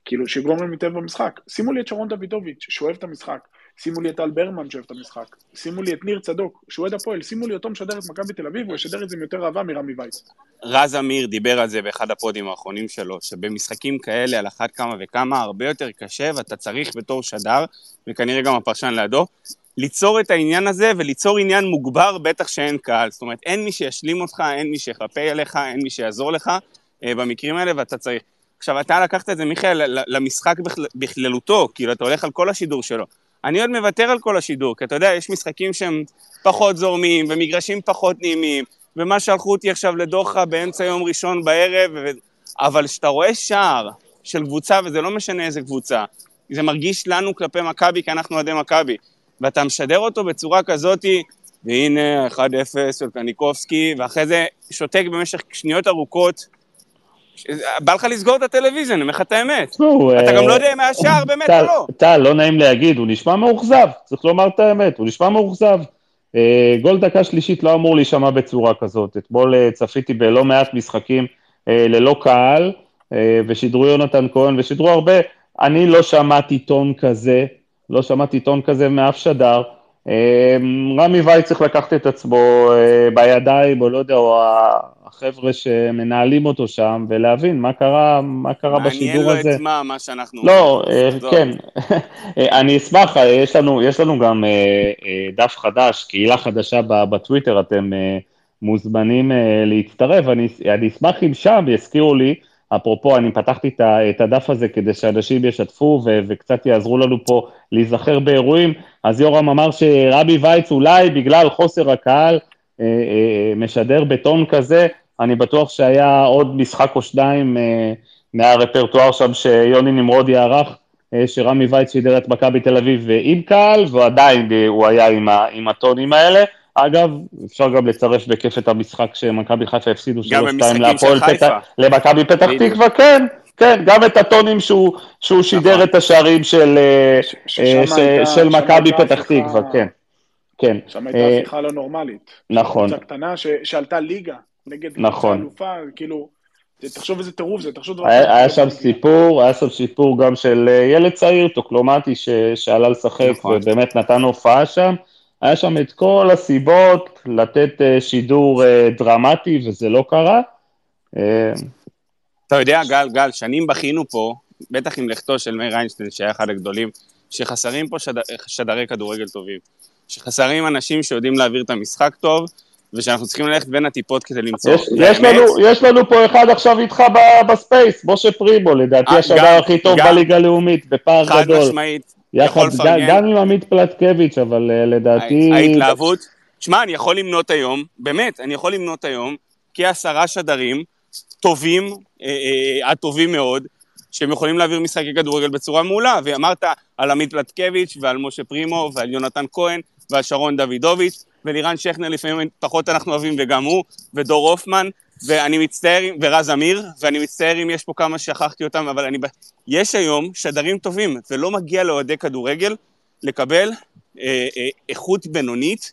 כאילו, שיגרום להם להתאהב במשחק. שימו לי את שרון דוידוביץ', שאוהב את המשחק. שימו לי את טל ברמן, שאוהב את המשחק. שימו לי את ניר צדוק, שהוא אוהד הפועל. שימו לי אותו משדר את מכבי תל אביב, הוא ישדר את זה עם יותר אהבה מרמי וייץ. רז אמיר דיבר על זה באחד הפודים האחרונים שלו, שבמשחקים כאלה על אחת כמה וכמה הרבה יותר קשה, ואתה צריך בתור שדר, וכנראה גם הפרשן לידו, ליצור את העניין הזה וליצור עניין מוגבר בטח שאין קהל. זאת אומרת, אין מי שישלים אותך, אין מי שיחפה עליך, אין מי שיעזור לך אה, במקרים האלה, ואתה צריך. עכשיו, אתה לקחת את זה, מיכאל, למשחק בכל- בכללותו, כאילו, אתה הולך על כל השידור שלו. אני עוד מוותר על כל השידור, כי אתה יודע, יש משחקים שהם פחות זורמים, ומגרשים פחות נעימים, ומה שלחו אותי עכשיו לדוחה באמצע יום ראשון בערב, ו... אבל כשאתה רואה שער של קבוצה, וזה לא משנה איזה קבוצה, זה מרגיש לנו כלפי מכבי, כי אנחנו אוהדי מכבי, ואתה משדר אותו בצורה כזאתי, והנה, 1-0 של קניקובסקי, ואחרי זה שותק במשך שניות ארוכות, בא לך לסגור את הטלוויזיה, אני אומר לך את האמת. אתה אה, גם לא יודע אם היה שער באמת או לא. טל, לא נעים להגיד, הוא נשמע מאוכזב, צריך לומר את האמת, הוא נשמע מאוכזב. אה, גול דקה שלישית לא אמור להישמע בצורה כזאת. אתמול אה, צפיתי בלא מעט משחקים אה, ללא קהל, אה, ושידרו יונתן כהן, ושידרו הרבה. אני לא שמעתי טון כזה, לא שמעתי טון כזה מאף שדר. אה, רמי וייץ צריך לקחת את עצמו אה, בידיים, או לא יודע, או החבר'ה שמנהלים אותו שם, ולהבין מה קרה, מה קרה מעניין בשידור לו הזה. את מה, מה שאנחנו... לא, אה. כן, אה, אני אשמח, יש לנו, יש לנו גם דף חדש, קהילה חדשה בטוויטר, אתם מוזמנים להצטרף, אני, אני אשמח אם שם יזכירו לי, אפרופו, אני פתחתי את הדף הזה כדי שאנשים ישתפו ו- וקצת יעזרו לנו פה להיזכר באירועים, אז יורם אמר שרבי וייץ אולי בגלל חוסר הקהל אה, אה, משדר בטון כזה, אני בטוח שהיה עוד משחק או שניים אה, מהרפרטואר שם שיוני נמרודי ערך, שרמי וייץ שידר את מכבי תל אביב עם קהל, ועדיין הוא היה עם, ה, עם הטונים האלה. אגב, אפשר גם לצרף בכיף את המשחק שמכבי חיפה הפסידו 3-2 גם במשחקים להפועל. פתח, למכבי פתח. תקווה, כן, כן, גם את הטונים שהוא, שהוא שידר נכון. את השערים של, אה, ש- אה, של מכבי פתח תקווה, כן, כן. שם הייתה אה, הפיכה לא נורמלית. נכון. קבוצה קטנה ש- שעלתה ליגה נגד נכון. אלופה, כאילו, תחשוב איזה טירוף זה, תחשוב דבר היה, היה שם סיפור, היה שם סיפור גם של ילד צעיר, טוקלומטי, ש, שעלה לשחק נכון. ובאמת נתן הופעה שם. היה שם את כל הסיבות לתת אה, שידור אה, דרמטי, וזה לא קרה. אה, אתה יודע, גל, גל, שנים בכינו פה, בטח עם לכתו של מאיר איינשטיין, שהיה אחד הגדולים, שחסרים פה שד... שדרי כדורגל טובים. שחסרים אנשים שיודעים להעביר את המשחק טוב, ושאנחנו צריכים ללכת בין הטיפות כדי למצוא. יש, יש, לנו, יש לנו פה אחד עכשיו איתך ב- ב space, משה פרימו, לדעתי השדר הכי טוב בליגה הלאומית, בפער חד גדול. משמעית, יחד, גם. גם עם עמית פלטקביץ', אבל אה, לדעתי... ההתלהבות, תשמע, אני יכול למנות היום, באמת, אני יכול למנות היום כעשרה שדרים טובים, אה, אה, הטובים מאוד, שהם יכולים להעביר משחקי כדורגל בצורה מעולה, ואמרת על עמית פלטקביץ' ועל משה פרימו ועל יונתן כהן ועל שרון דוידוביץ' ולירן שכנר לפעמים פחות אנחנו אוהבים וגם הוא, ודור הופמן, ואני מצטער, ורז אמיר, ואני מצטער אם יש פה כמה ששכחתי אותם, אבל אני... יש היום שדרים טובים, ולא מגיע לאוהדי כדורגל לקבל אה, אה, איכות בינונית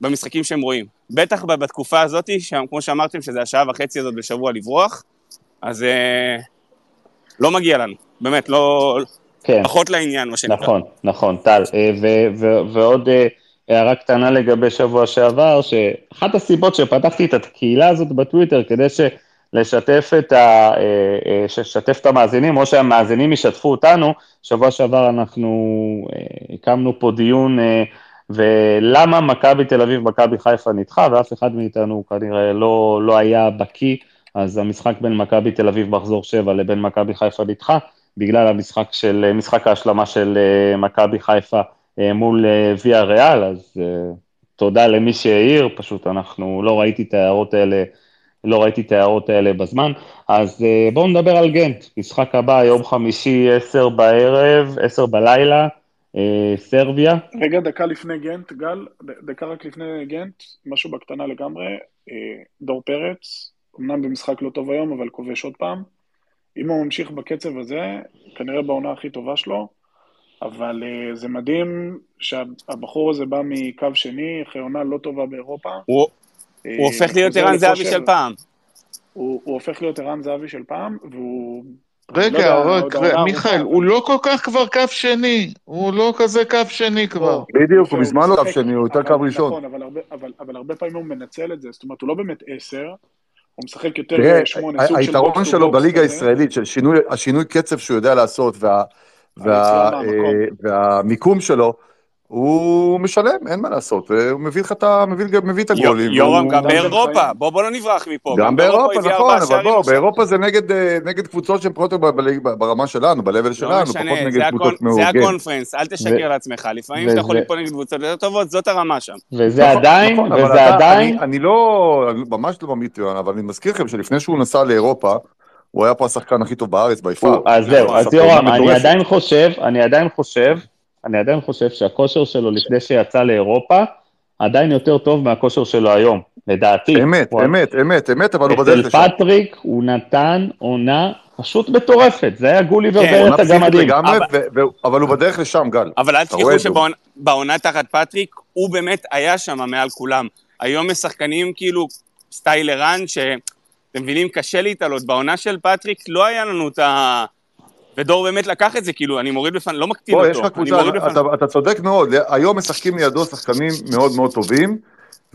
במשחקים שהם רואים. בטח בתקופה הזאת, כמו שאמרתם, שזה השעה וחצי הזאת בשבוע לברוח, אז אה, לא מגיע לנו, באמת, לא... כן. פחות לעניין, מה שנקרא. נכון, נכון, טל. אה, ועוד אה, הערה קטנה לגבי שבוע שעבר, שאחת הסיבות שפתחתי את הקהילה הזאת בטוויטר, כדי. לשתף את, ה, לשתף את המאזינים, או שהמאזינים ישתפו אותנו, שבוע שעבר אנחנו הקמנו פה דיון ולמה מכבי תל אביב, מכבי חיפה נדחה, ואף אחד מאיתנו כנראה לא, לא היה בקיא, אז המשחק בין מכבי תל אביב מחזור 7 לבין מכבי חיפה נדחה, בגלל המשחק של, משחק ההשלמה של אה, מכבי חיפה אה, מול אה, ויה ריאל, אז תודה למי שהעיר, פשוט אנחנו, לא ראיתי את ההערות האלה, לא ראיתי את ההערות האלה בזמן, אז בואו נדבר על גנט, משחק הבא, יום חמישי, 10 בערב, 10 בלילה, אה, סרביה. רגע, דקה לפני גנט, גל, דקה רק לפני גנט, משהו בקטנה לגמרי, אה, דור פרץ, אמנם במשחק לא טוב היום, אבל כובש עוד פעם. אם הוא ממשיך בקצב הזה, כנראה בעונה הכי טובה שלו, אבל uh, זה מדהים שהבחור הזה בא מקו שני, אחרי עונה לא טובה באירופה. הוא, uh, הוא הופך להיות ערן זהבי של פעם. הוא, הוא הופך להיות ערן זהבי של פעם, והוא רגע, רק, מיכאל, הוא לא כל כך כבר קו שני, הוא לא כזה קו שני כבר. בדיוק, הוא מזמן לא קו שני, הוא יותר קו ראשון. נכון, אבל הרבה פעמים הוא מנצל את זה, זאת אומרת, הוא לא באמת עשר, הוא משחק יותר שמונה, סוג של... היתרון שלו בליגה הישראלית, של השינוי קצב שהוא יודע לעשות, והמיקום שלו, הוא משלם, אין מה לעשות, הוא מביא לך את, מביא, מביא את הגולים. יורם, גם באירופה, בוא, בוא לא נברח מפה. גם באירופה, נכון, אבל בוא, באירופה זה נגד, אה, נגד קבוצות שהן פחות ברמה שלנו, ב-level לא שלנו, פחות נגד קבוצות מאורגן. זה הקונפרנס, אל תשקר לעצמך, לפעמים אתה יכול ליפול נגד קבוצות יותר טובות, זאת הרמה שם. וזה נכון, עדיין, נכון, וזה עדיין... אני לא, ממש לא ממית, אבל אני מזכיר לכם שלפני שהוא נסע לאירופה, הוא היה פה השחקן הכי טוב בארץ, ביפר. אז זהו, אז יורם, אני עדיין חושב, אני עדיין חושב, אני עדיין חושב שהכושר שלו לפני שיצא לאירופה, עדיין יותר טוב מהכושר שלו היום, לדעתי. אמת, אמת, אמת, אמת, אבל הוא בדרך לשם. אצל פטריק הוא נתן עונה פשוט מטורפת, זה היה גוליבר כן, בארץ הגמדים. אבל הוא בדרך לשם, גל. אבל אל תשכחו שבעונה תחת פטריק, הוא באמת היה שם מעל כולם. היום יש שחקנים כאילו סטייל ערן, שאתם מבינים, קשה להתעלות. בעונה של פטריק לא היה לנו את ה... ודור באמת לקח את זה, כאילו, אני מוריד בפניו, לא מקטין אותו. יש לך קבוצה, אתה, אתה צודק מאוד, היום משחקים לידו שחקנים מאוד מאוד טובים,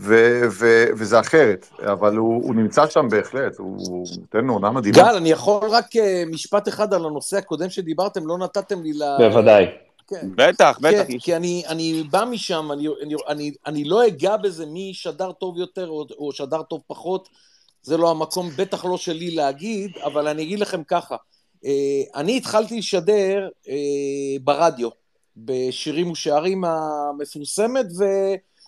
ו- ו- וזה אחרת, אבל הוא, הוא נמצא שם בהחלט, הוא נותן עונה מדהימה. גל, אני יכול רק uh, משפט אחד על הנושא הקודם שדיברתם, לא נתתם לי ל... בוודאי. כן. בטח, בטח. כן, כי אני, אני בא משם, אני, אני, אני, אני לא אגע בזה מי שדר טוב יותר או, או שדר טוב פחות, זה לא המקום, בטח לא שלי להגיד, אבל אני אגיד לכם ככה, אה, אני התחלתי לשדר אה, ברדיו, בשירים ושערים המפורסמת,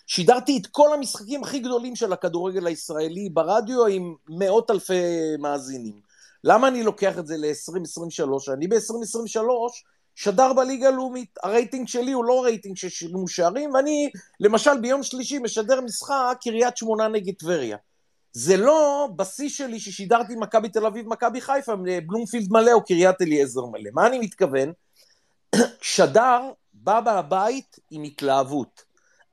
ושידרתי את כל המשחקים הכי גדולים של הכדורגל הישראלי ברדיו עם מאות אלפי מאזינים. למה אני לוקח את זה ל-2023? אני ב-2023 שדר בליגה הלאומית, הרייטינג שלי הוא לא רייטינג של שירים ושערים, ואני למשל ביום שלישי משדר משחק קריית שמונה נגד טבריה. זה לא בשיא שלי ששידרתי מכבי תל אביב, מכבי חיפה, בלומפילד מלא או קריית אליעזר מלא. מה אני מתכוון? שדר בא מהבית עם התלהבות.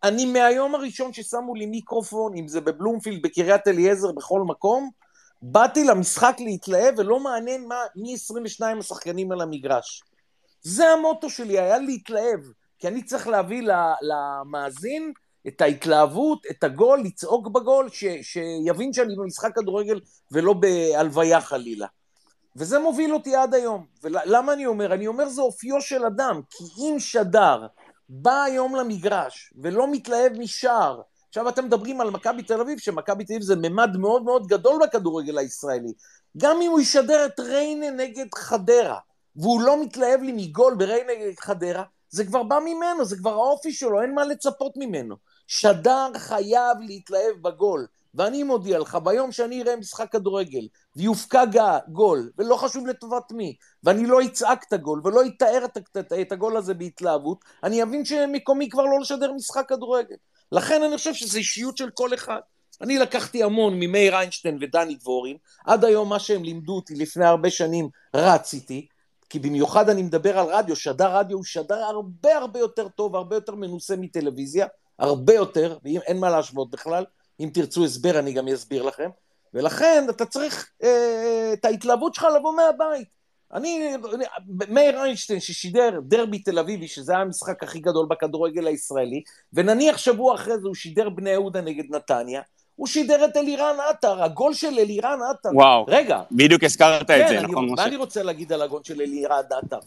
אני מהיום הראשון ששמו לי מיקרופון, אם זה בבלומפילד, בקריית אליעזר, בכל מקום, באתי למשחק להתלהב ולא מעניין מה, מי 22 השחקנים על המגרש. זה המוטו שלי, היה להתלהב, כי אני צריך להביא למאזין את ההתלהבות, את הגול, לצעוק בגול, ש, שיבין שאני במשחק כדורגל ולא בהלוויה חלילה. וזה מוביל אותי עד היום. ולמה אני אומר? אני אומר זה אופיו של אדם, כי אם שדר בא היום למגרש ולא מתלהב משער, עכשיו אתם מדברים על מכבי תל אביב, שמכבי תל אביב זה ממד מאוד מאוד גדול בכדורגל הישראלי. גם אם הוא ישדר את ריינה נגד חדרה, והוא לא מתלהב לי מגול בריינה נגד חדרה, זה כבר בא ממנו, זה כבר האופי שלו, אין מה לצפות ממנו. שדר חייב להתלהב בגול. ואני מודיע לך, ביום שאני אראה משחק כדורגל ויופקע גול, ולא חשוב לטובת מי, ואני לא אצעק את הגול ולא אתאר את הגול הזה בהתלהבות, אני אבין שמקומי כבר לא לשדר משחק כדורגל. לכן אני חושב שזו אישיות של כל אחד. אני לקחתי המון ממאיר איינשטיין ודני דבורין, עד היום מה שהם לימדו אותי לפני הרבה שנים רץ איתי, כי במיוחד אני מדבר על רדיו, שדר רדיו הוא שדר הרבה הרבה יותר טוב, הרבה יותר מנוסה מטלוויזיה, הרבה יותר, ואין מה להשוות בכלל, אם תרצו הסבר אני גם אסביר לכם, ולכן אתה צריך אה, את ההתלהבות שלך לבוא מהבית. אני, אני, מאיר איינשטיין ששידר דרבי תל אביבי, שזה היה המשחק הכי גדול בכדורגל הישראלי, ונניח שבוע אחרי זה הוא שידר בני יהודה נגד נתניה, הוא שידר את אלירן עטר, הגול של אלירן עטר. וואו, רגע. בדיוק הזכרת כן, את זה, אני, נכון, מה משה? אני רוצה להגיד על הגול של אלירן עטר?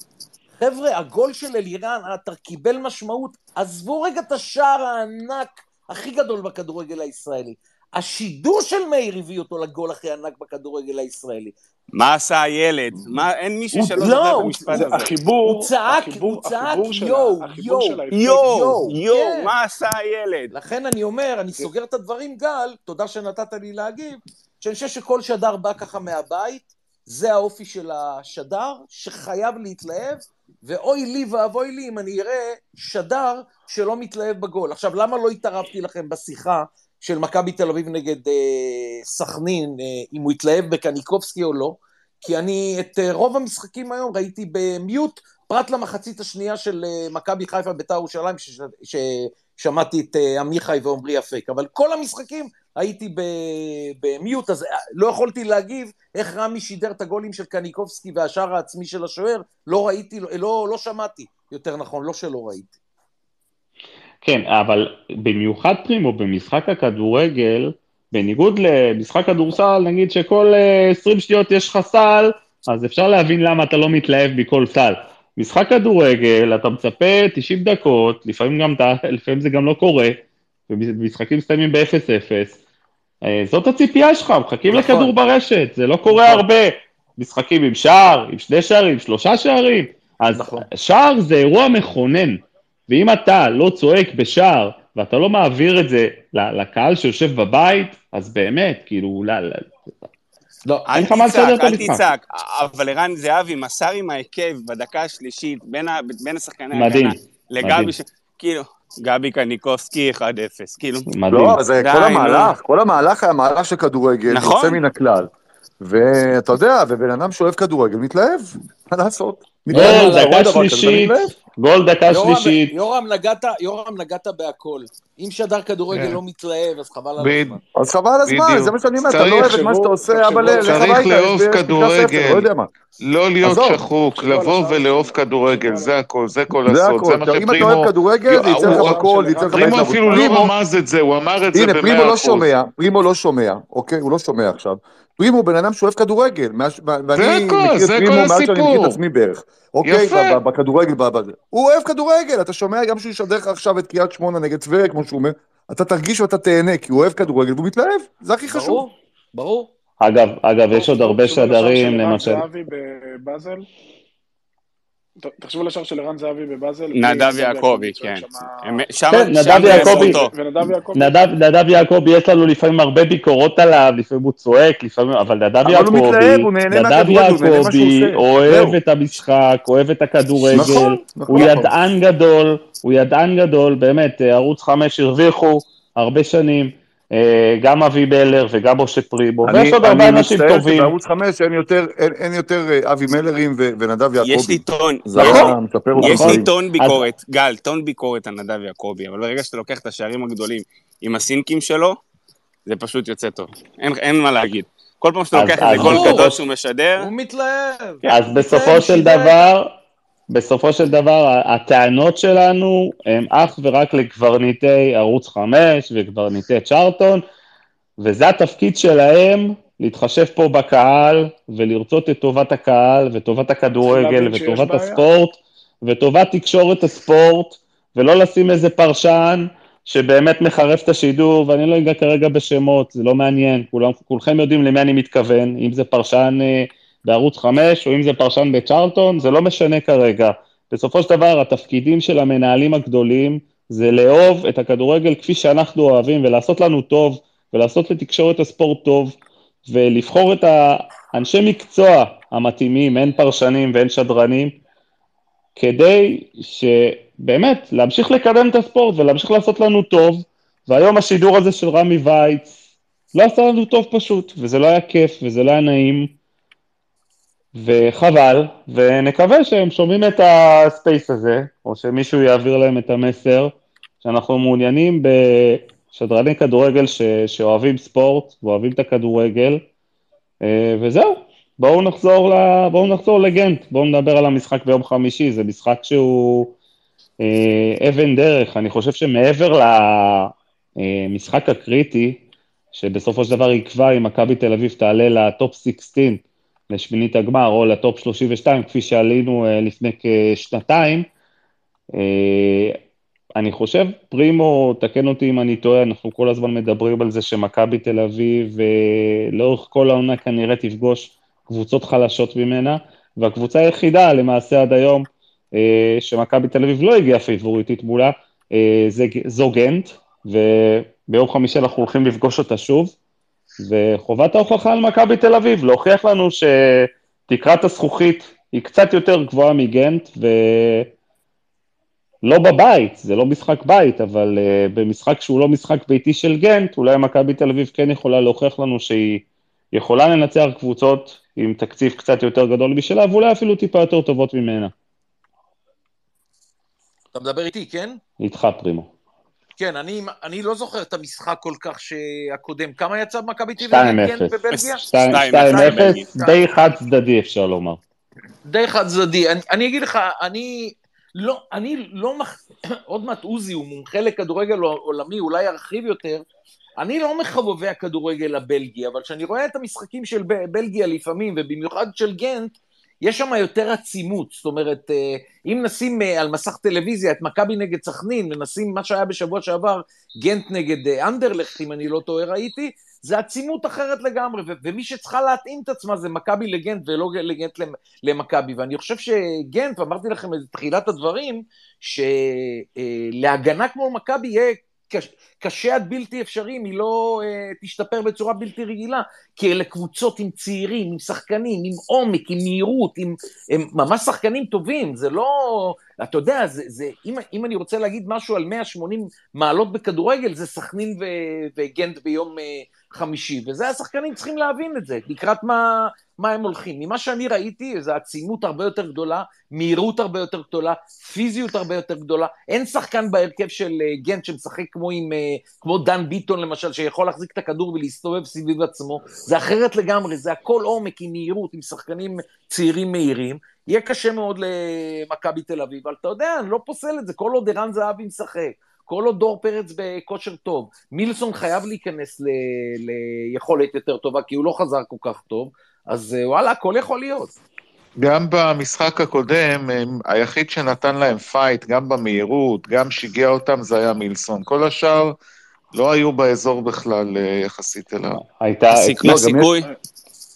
חבר'ה, הגול של אלירן עטר קיבל משמעות, עזבו רגע את השער הענק הכי גדול בכדורגל הישראלי. השידור של מאיר הביא אותו לגול הכי ענק בכדורגל הישראלי. מה עשה הילד? מה, אין מישהו שלא לא, את המשפט זה הזה. החיבור, הוא צעק, הוא צעק, יואו, יואו, יואו, יואו, יואו, כן. מה עשה הילד? לכן אני אומר, אני סוגר את הדברים, גל, תודה שנתת לי להגיב, שאני חושב שכל שדר בא ככה מהבית, זה האופי של השדר, שחייב להתלהב, ואוי לי ואבוי לי אם אני אראה שדר שלא מתלהב בגול. עכשיו, למה לא התערבתי לכם בשיחה של מכבי תל אביב נגד אה, סכנין, אה, אם הוא התלהב בקניקובסקי או לא? כי אני את אה, רוב המשחקים היום ראיתי במיוט, פרט למחצית השנייה של אה, מכבי חיפה בית"ר ירושלים, שש- ששמעתי את אה, עמיחי ועמרי אפק, אבל כל המשחקים הייתי במיוט, אז אה, לא יכולתי להגיב איך רמי שידר את הגולים של קניקובסקי והשער העצמי של השוער, לא ראיתי, לא, לא, שמעתי, יותר נכון, לא שלא ראיתי. כן, אבל במיוחד פרימו, במשחק הכדורגל, בניגוד למשחק כדורסל, נגיד שכל אה, 20 שניות יש לך סל, אז אפשר להבין למה אתה לא מתלהב מכל סל. משחק כדורגל, אתה מצפה 90 דקות, לפעמים, גם, לפעמים זה גם לא קורה, ומשחקים מסתיימים ב-0-0. אה, זאת הציפייה שלך, מחכים נכון. לכדור ברשת, זה לא קורה נכון. הרבה. משחקים עם שער, עם שני שערים, שלושה שערים. אז נכון. שער זה אירוע מכונן, ואם אתה לא צועק בשער, ואתה לא מעביר את זה לקהל שיושב בבית, אז באמת, כאילו, לא, לא, לא, אל תצעק, אל. תצעק. אבל ערן זהבי מסר עם ההיקף בדקה השלישית בין ה- בין השחקני מדהים, ההגנה לגבי, מדהים. ש- כאילו, גבי קניקובסקי 1-0, כאילו, מדהים. לא, זה די, כל. המהלך, כל המהלך היה מהלך של כדורגל, נכון. יוצא מן הכלל. ואתה יודע, ובן אדם שאוהב כדורגל מתלהב, מה לעשות? מתלהב, אתה רואה דקה דבר כזה, מתלהב. גול דקה יורם, שלישית. יורם, נגעת, יורם, נגעת בהכל. אם שדר כדורגל כן. לא מתלהב, אז חבל על הזמן. אז חבל על הזמן. זה מה שאני אומר, אתה צריך- לא אוהב את מה שאתה עושה, אבל לך צריך הביתה, לאהוב יש פנקס כדורגל. לא. לא להיות. שחוק, תחשבו על לבוא ולאהוב. כדורגל, זה הכל, זה כל הסוד, זה הכל, מה עכשיו, אם אתה שפרימו... אוהב כדורגל, זה יצא לך בקול, זה יצא לך פרימו. אפילו לא רמז את זה, הוא אמר את זה הנה, במאה פרימו לא אחוז. שומע, פרימו לא שומע, אוקיי? הוא לא שומע עכשיו. פרימו בן אדם שאוהב כדורגל, ואני מכיר את פרימו מאז שאני מכיר. את עצמי בערך. אוקיי? יפה. ב- ב- בכדורגל. הוא אוהב כדורגל, אתה שומע גם שהוא ישדר לך עכשיו את קריית שמונה נגד טבריה, כמו שהוא אומר, אתה תרגיש ואתה תהנה, כי הוא אוהב כדורגל והוא מתלהב, זה הכי חשוב. ברור, ברור. אגב, אגב, יש עוד הרבה שדרים, למשל. תחשבו על השער של ערן זהבי בבאזל. נדב יעקבי, כן. שם כן, שם נדב יעקבי. נדב, יעקבי, יש לנו לפעמים הרבה ביקורות עליו, לפעמים הוא צועק, לפעמים, אבל נדב יעקבי, נדב יעקבי. אוהב. את המשחק, אוהב את הכדורגל, נכון, הוא נכון. ידען גדול, הוא ידען גדול, באמת, אה, ערוץ 5 הרוויחו הרבה שנים, גם אבי בלר וגם משה פריבו, ויש אני עוד הרבה אני אנשים מצטער טובים. שבערוץ 5 אין יותר- אין- אין יותר אה, אבי מלרים ו- ונדב יעקבי. יש לי טון, זה יש לי-. טון ביקורת, גל, טון ביקורת על נדב יעקבי, אבל ברגע שאתה לוקח את השערים הגדולים עם הסינקים שלו, זה פשוט יוצא טוב. אין, אין מה להגיד. כל פעם שאתה אז- לוקח אז איזה גול ברור. גדול שהוא משדר, הוא מתלהב. אז בסופו של דבר, בסופו של דבר, הטענות שלנו הן אך ורק לקברניטי ערוץ 5 וקברניטי צ'ארטון, וזה התפקיד שלהם להתחשב פה בקהל ולרצות את טובת הקהל וטובת הכדורגל וטובת. הספורט וטובת תקשורת הספורט, ולא לשים איזה פרשן שבאמת מחרף את השידור, ואני לא אגע כרגע בשמות, זה לא מעניין, כולם, כולכם יודעים למי אני מתכוון, אם זה פרשן אה, בערוץ 5 או אם זה פרשן בצ'ארלטון, זה לא משנה כרגע. בסופו של דבר, התפקידים של המנהלים הגדולים זה לאהוב את הכדורגל כפי שאנחנו אוהבים ולעשות לנו טוב, ולעשות לתקשורת הספורט טוב, ולבחור את האנשי מקצוע המתאימים, הן פרשנים והן שדרנים, כדי שבאמת להמשיך לקדם את הספורט ולהמשיך לעשות לנו טוב, והיום השידור הזה של רמי וייץ לא עשה לנו טוב פשוט, וזה לא היה כיף וזה לא היה נעים, וחבל, ונקווה שהם שומעים את הספייס הזה, או שמישהו יעביר להם את המסר, שאנחנו מעוניינים בשדרני כדורגל ש, שאוהבים ספורט ואוהבים את הכדורגל, אה, וזהו, בואו נחזור, ל, בואו נחזור לגנט, בואו נדבר על המשחק ביום חמישי, זה משחק שהוא אה, אבן דרך, אני חושב שמעבר למשחק הקריטי, שבסופו של דבר יקבע אם מכבי תל אביב תעלה לטופ 16 לשמינית הגמר או לטופ 32, כפי שעלינו אה, לפני כשנתיים, אה, אני חושב, פרימו, תקן אותי אם אני טועה, אנחנו כל הזמן מדברים על זה שמכבי תל אביב אה, לאורך כל העונה כנראה תפגוש קבוצות חלשות ממנה, והקבוצה היחידה למעשה עד היום שמכבי תל אביב לא הגיעה פיבוריטית מולה, זה, זו גנט, וביום חמישי אנחנו הולכים לפגוש אותה שוב, וחובת ההוכחה על מכבי תל אביב, להוכיח לנו שתקרת הזכוכית היא קצת יותר גבוהה מגנט, ולא בבית, זה לא משחק בית, אבל uh, במשחק שהוא לא משחק ביתי של גנט, אולי מכבי תל אביב כן יכולה להוכיח לנו שהיא יכולה לנצח קבוצות עם תקציב קצת יותר גדול משלה, ואולי אפילו טיפה יותר טובות ממנה. אתה מדבר איתי, כן? איתך, פרימו. כן, אני, אני לא זוכר את המשחק כל כך שהקודם. כמה יצא במכבי תל אביב? 2-0. בבלגיה? 2-0, די חד צדדי אפשר לומר. די חד צדדי. אני, אני אגיד לך, אני לא, אני לא, מח... עוד מעט עוזי הוא מומחה לכדורגל עולמי, אולי ירחיב יותר. אני לא מחבובי הכדורגל הבלגי, אבל כשאני רואה את המשחקים של בלגיה לפעמים, ובמיוחד של גנט, יש שם יותר עצימות, זאת אומרת, אה, אם נשים אה, על מסך טלוויזיה את מכבי נגד סכנין, ונשים מה שהיה בשבוע שעבר, גנט נגד אה, אנדרלכט, אם אני לא טועה, ראיתי, זה עצימות אחרת לגמרי, ו- ומי שצריכה להתאים את עצמה זה מכבי לגנט ולא לגנט למכבי, ואני חושב שגנט, ואמרתי לכם בתחילת הדברים, שלהגנה כמו מכבי יהיה קשה עד בלתי אפשרי היא לא uh, תשתפר בצורה בלתי רגילה, כי אלה קבוצות עם צעירים, עם שחקנים, עם עומק, עם מהירות, עם, הם ממש שחקנים טובים, זה לא, אתה יודע, זה, זה, אם, אם אני רוצה להגיד משהו על 180 מעלות בכדורגל, זה סכנין וגנט ביום uh, חמישי, וזה השחקנים צריכים להבין את זה, לקראת מה, מה הם הולכים. ממה שאני ראיתי, זו עצימות הרבה יותר גדולה, מהירות הרבה יותר גדולה, פיזיות הרבה יותר גדולה. אין שחקן בהרכב של אה, גנט שמשחק כמו, עם, אה, כמו דן ביטון למשל, שיכול להחזיק את הכדור ולהסתובב סביב עצמו. זה אחרת לגמרי, זה הכל עומק עם מהירות, עם שחקנים צעירים מהירים. יהיה קשה מאוד למכבי תל אביב, אבל אתה יודע, אני לא פוסל את זה, כל עוד ערן זהבי משחק. כל עוד דור פרץ בכושר טוב, מילסון חייב להיכנס ל, ליכולת יותר טובה, כי הוא לא חזר כל כך טוב, אז אה, וואלה, הכל יכול להיות. גם במשחק הקודם, היחיד שנתן להם פייט, גם במהירות, גם שיגע אותם, זה היה מילסון. כל השאר לא היו באזור בכלל אה, יחסית אליו. הייתה... לא, סיכוי.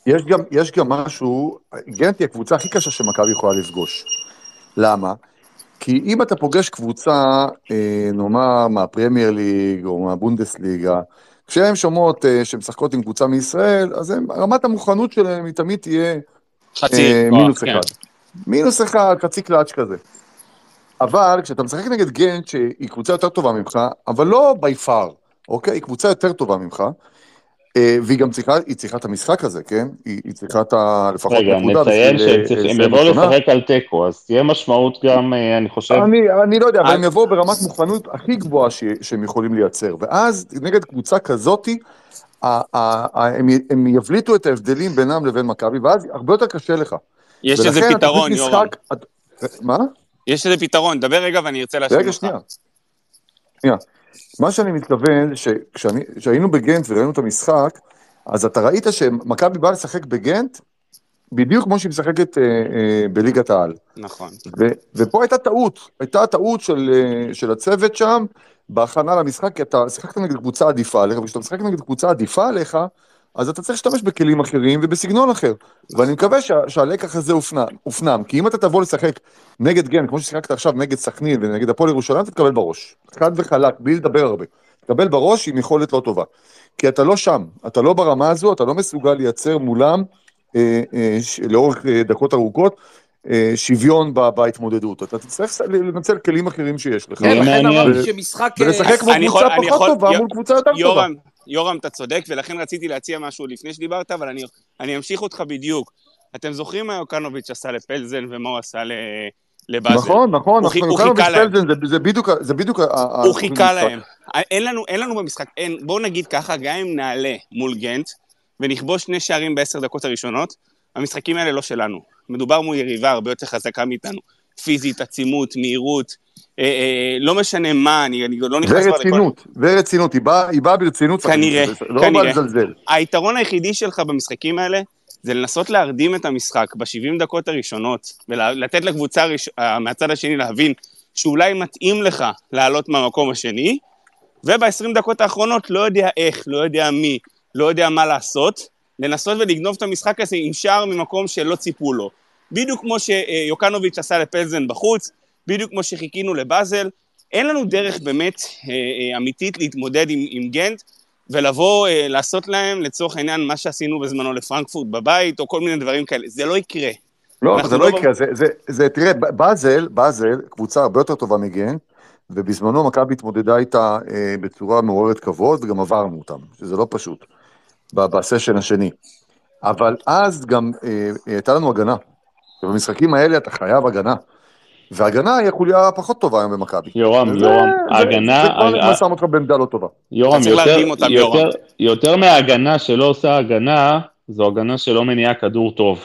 יש גם, יש גם משהו, גנט היא הקבוצה הכי קשה שמכבי יכולה לפגוש. למה? כי אם אתה פוגש קבוצה, אה, נאמר, מהפרמייר ליג או מהבונדסליגה, כשהן שומעות אה, שהן משחקות עם קבוצה מישראל, אז הם, רמת המוכנות שלהן היא תמיד תהיה חצי, אה, מינוס כן. אחד. מינוס אחד, חצי קלאץ' כזה. אבל כשאתה משחק נגד גנט, שהיא קבוצה יותר טובה ממך, אבל לא בי פאר, אוקיי? היא קבוצה יותר טובה ממך, והיא גם צריכה, היא צריכה את המשחק הזה, כן? היא, היא צריכה את ה... לפחות רגע, נציין שהם אה, יבואו לשחק על תיקו, אז תהיה משמעות גם, אה, אני חושב... אני, אני לא יודע, אבל הם יבואו ברמת מוכנות הכי גבוהה ש, שהם יכולים לייצר, ואז נגד קבוצה כזאתי, הם, הם יבליטו את ההבדלים בינם לבין מכבי, ואז הרבה יותר קשה לך. יש איזה פתרון, יורם. מה? יש איזה פתרון, דבר רגע ואני ארצה להשאיר אותך. רגע, שנייה. שנייה. מה שאני מתכוון, שכשהיינו בגנט וראינו את המשחק, אז אתה ראית שמכבי באה לשחק בגנט, בדיוק כמו שהיא משחקת אה, אה, בליגת העל. נכון. ו, ופה הייתה טעות, הייתה טעות של, אה, של הצוות שם, בהכנה למשחק, כי אתה שיחקת נגד קבוצה עדיפה עליך, וכשאתה משחק נגד קבוצה עדיפה עליך, אז אתה צריך להשתמש בכלים אחרים ובסגנון אחר. ואני מקווה שה, שהלקח הזה הופנם, כי אם אתה תבוא לשחק נגד גן, כמו ששיחקת עכשיו נגד סכנין ונגד הפועל ירושלים, אתה תקבל בראש. חד וחלק, בלי לדבר הרבה. תקבל בראש עם יכולת לא טובה. כי אתה לא שם, אתה לא ברמה הזו, אתה לא מסוגל לייצר מולם אה, אה, ש, לאורך אה, דקות ארוכות. אה, שוויון בהתמודדות, אתה תצטרך לנצל כלים אחרים שיש לך. כן, לכן אמרתי שמשחק... ולשחק כמו קבוצה פחות טובה מול קבוצה יותר טובה. יורם, אתה צודק, ולכן רציתי להציע משהו לפני שדיברת, אבל אני, אני אמשיך אותך בדיוק. אתם זוכרים מה יוקנוביץ' עשה לפלזן ומה הוא עשה לבאזל. נכון, נכון, הוא נכון, הוא חיכה להם. זה- זה בדיוק זה בדיוק הוא חיכה. להם. אין לנו, אין לנו במשחק, אין, בואו נגיד ככה, גם אם נעלה מול גנט ונכבוש שני שערים בעשר דקות הראשונות, המשחקים האלה לא שלנו. מדובר מול יריבה הרבה יותר חזקה מאיתנו. פיזית, עצימות, מהירות, אה, אה, לא משנה מה, אני, אני לא נכנס... כבר לכל- ורצינות, ורצינות, היא באה באה ברצינות. כנראה, לא כנראה. לזלזל. היתרון היחידי שלך במשחקים האלה זה לנסות להרדים את המשחק ב-70 דקות הראשונות, ולתת לקבוצה הראש... אה, מהצד השני להבין שאולי מתאים לך לעלות מהמקום השני, וב-20 דקות האחרונות לא יודע איך, לא יודע מי, לא יודע מה לעשות, לנסות ולגנוב את המשחק הזה עם שער ממקום שלא ציפו לו. בדיוק כמו שיוקנוביץ' עשה לפלזן בחוץ, בדיוק כמו שחיכינו לבאזל, אין לנו דרך באמת אה, אה, אמיתית להתמודד עם, עם גנט, ולבוא אה, לעשות להם לצורך העניין מה שעשינו בזמנו לפרנקפורט בבית, או כל מיני דברים כאלה. זה לא יקרה. לא, זה לא לא יקרה, זה, זה, זה, תראה, באזל, באזל, קבוצה הרבה יותר טובה מגן, ובזמנו מכבי התמודדה איתה אה, בצורה מעוררת כבוד, וגם עברנו אותם, שזה לא פשוט, בסשן השני. אבל אז גם אה, הייתה לנו הגנה, ובמשחקים האלה אתה חייב הגנה. והגנה היא החוליה הפחות טובה היום במכבי. יורם, וזה- יורם, זה- ההגנה, זה כבר ה- שם אותך בעמדה לא טובה. יורם, יותר, אותם, יותר, יורם. יותר מההגנה שלא עושה הגנה, זו הגנה שלא מניעה כדור טוב,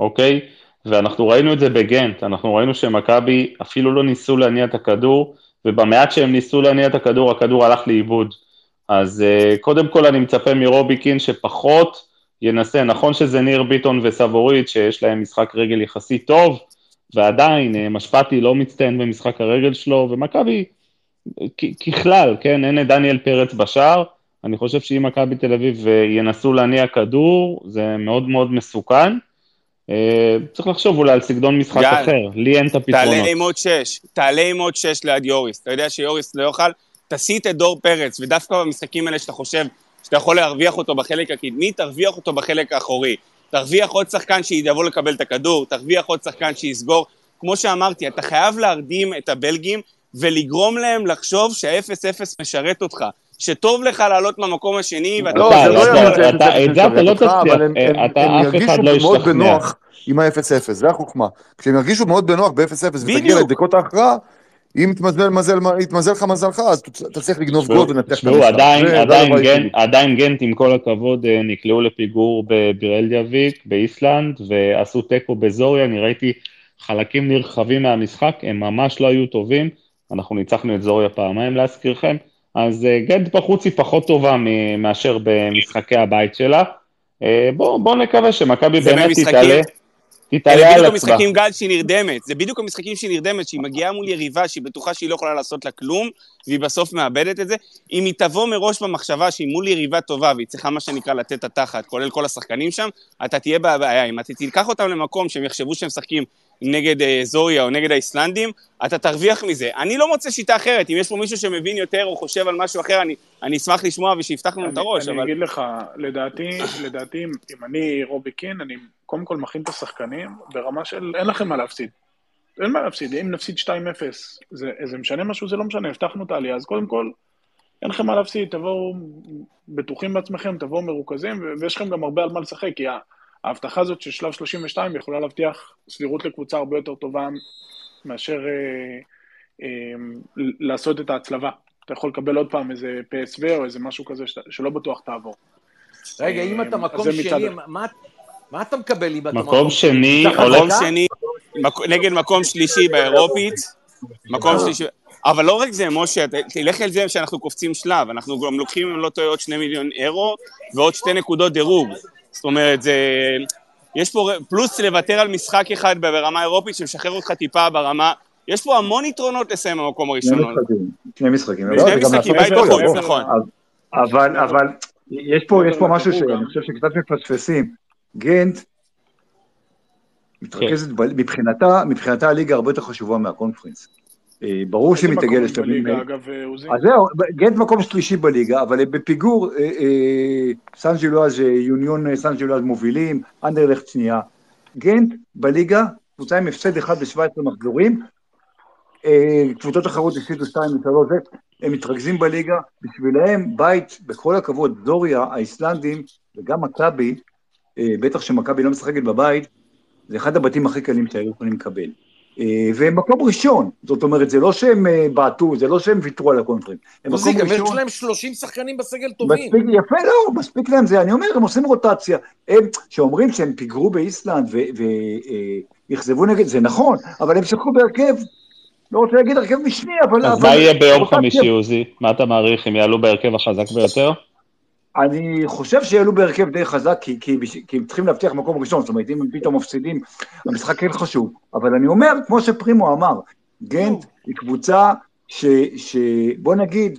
אוקיי? ואנחנו ראינו את זה בגנט, אנחנו ראינו שמכבי אפילו לא ניסו להניע את הכדור, ובמעט שהם ניסו להניע את הכדור, הכדור הלך לאיבוד. אז uh, קודם כל אני מצפה מרוביקין שפחות ינסה, נכון שזה ניר ביטון וסבורית, שיש להם משחק רגל יחסית טוב, ועדיין uh, משפטי לא מצטיין במשחק הרגל שלו, ומכבי ככלל, כן, אין את דניאל פרץ בשער, אני חושב שאם מכבי תל אביב אה, ינסו להניע כדור, זה מאוד מאוד מסוכן. אה, צריך לחשוב אולי על סגנון משחק גל, אחר, לי אין את תעלה הפתרונות. עם עוד שש, תעלה עם עוד שש ליד יוריס. אתה יודע שיוריס לא יאכל, תסיט את דור פרץ, ודווקא במשחקים האלה שאתה חושב שאתה יכול להרוויח אותו בחלק הקדמי, תרוויח אותו בחלק האחורי. תרוויח עוד שחקן שיבוא לקבל את הכדור, תרוויח עוד שחקן שיסגור. כמו שאמרתי, אתה חייב להרדים את הבלגים ולגרום להם לחשוב שה-0-0 משרת אותך. שטוב לך לעלות מהמקום השני, ואתה... לא, זה לא יעלה את אתה- ה-0-0 את זה אתה לא תצליח, הם- אה, ירגישו לא מאוד. בנוח עם ה-0-0, זה החוכמה. כשהם ירגישו מאוד בנוח ב-0-0 ותגיע. לדקות ההכרעה, אם יתמזל מזל- יתמזל לך מזלך, אז תצ- תצליח לגנוב גול ולנתח את המשחק. עדיין, עדיין, גנט, היחידי. עדיין גנט, עם כל הכבוד, אה, נקלעו לפיגור בבירלדיאביק, באיסלנד, ועשו תיקו בזוריה, אני ראיתי חלקים נרחבים מהמשחק, הם ממש לא היו טובים, אנחנו ניצחנו את זוריה פעמיים להזכירכם, אז אה, גנט בחוץ היא פחות טובה מאשר במשחקי הבית שלה. אה, בואו בוא נקווה שמכבי באמת במשחקים- תתעלה, אלה תתעלה על בדיוק עצמה. המשחקים, גל, שהיא נרדמת. זה בדיוק המשחקים שהיא נרדמת, שהיא מגיעה מול יריבה שהיא בטוחה שהיא לא יכולה לעשות לה כלום, והיא בסוף מאבדת את זה. אם היא תבוא מראש במחשבה שהיא מול יריבה טובה, והיא צריכה מה שנקרא לתת את התחת, כולל כל השחקנים שם, אתה תהיה בבעיה. אם אתה תיקח אותם למקום שהם יחשבו שהם משחקים נגד אה, זוריה או נגד האיסלנדים, אתה תרוויח מזה. אני לא מוצא שיטה אחרת. אם יש פה מישהו שמבין יותר או חושב על משהו אחר, אני, אני אשמח לשמוע ושיפתח לנו את הראש, אני אבל... אגיד לך, לדעתי, לדעתי, אם- אני רובי קין, אני קודם כל מכין את השחקנים ברמה של אין לכם מה להפסיד. אין מה להפסיד, אם נפסיד 2-0, זה, זה משנה משהו? זה לא משנה, הבטחנו את העלייה, אז קודם כל, אין לכם מה להפסיד, תבואו בטוחים בעצמכם, תבואו מרוכזים, ויש לכם גם הרבה על מה לשחק, כי ה- ההבטחה הזאת של שלב 32 יכולה להבטיח סבירות לקבוצה הרבה יותר טובה מאשר אה, אה, לעשות את ההצלבה. אתה יכול לקבל עוד פעם איזה PSV או איזה משהו כזה שלא בטוח תעבור. רגע, אם אתה אז מקום מצד שני, אחד. מה- מה אתה מקבל אם אתה מקום שני. מקום? שני, מק- נגד מקום שלישי באירופית, מקום שלישי, אבל לא רק זה, משה, תלך על זה שאנחנו קופצים שלב, אנחנו גם לוקחים, אם לא טועה, עוד שני מיליון אירו ועוד שתי נקודות דירוג. זאת אומרת, זה... יש פה, פלוס לוותר על משחק אחד ברמה האירופית שמשחרר אותך טיפה ברמה... יש פה המון יתרונות לסיים במקום שני הראשון. משחקים, שני משחקים. שני וגם משחקים, בית בחוץ. נכון. אבל, אבל, יש פה, יש פה משהו שאני. חושב שקצת מפספסים. גנט מתרכזת, מבחינתה, מבחינתה הליגה הרבה יותר חשובה מהקונפרנס. אה, ברור שהיא מקום לשלבים אה? אז זהו, גנט מקום שלישי בליגה, אבל הם בפיגור, אה, סן ג'ילואז', יוניון סן ג'ילואז' מובילים, אנדרלכט שנייה. גנט בליגה, קבוצה עם הפסד אחד ב-17 מחזורים, קבוצות אחרות הפסידו 2 ו-3, הם מתרכזים בליגה, בשבילם בית, בכל הכבוד, דוריה, האיסלנדים וגם מכבי, בטח שמכבי לא משחקת בבית, זה אחד הבתים הכי קלים שהיו יכולים לקבל. אה, והם מקום ראשון, זאת אומרת, זה לא שהם אה, בעטו, זה לא שהם ויתרו על הקונטרים. הם מקום גם יש ראשון. להם 30 שחקנים בסגל טובים. מספיק, יפה, לא, מספיק להם זה, אני אומר, הם עושים רוטציה. הם, שאומרים שהם פיגרו באיסלנד ואכזבו נגד, זה נכון, אבל הם שיחקו בהרכב, לא רוצה להגיד הרכב משני, אבל... אז אבל- מה יהיה ביום. חמישי, עוזי? מה אתה מעריך, הם יעלו בהרכב החזק ביותר? אני חושב שיעלו בהרכב די חזק, כי, כי, כי הם צריכים להבטיח מקום ראשון, זאת אומרת, אם הם פתאום מפסידים, המשחק כן חשוב. אבל אני אומר, כמו שפרימו אמר, גנט היא קבוצה ש... ש בוא נגיד,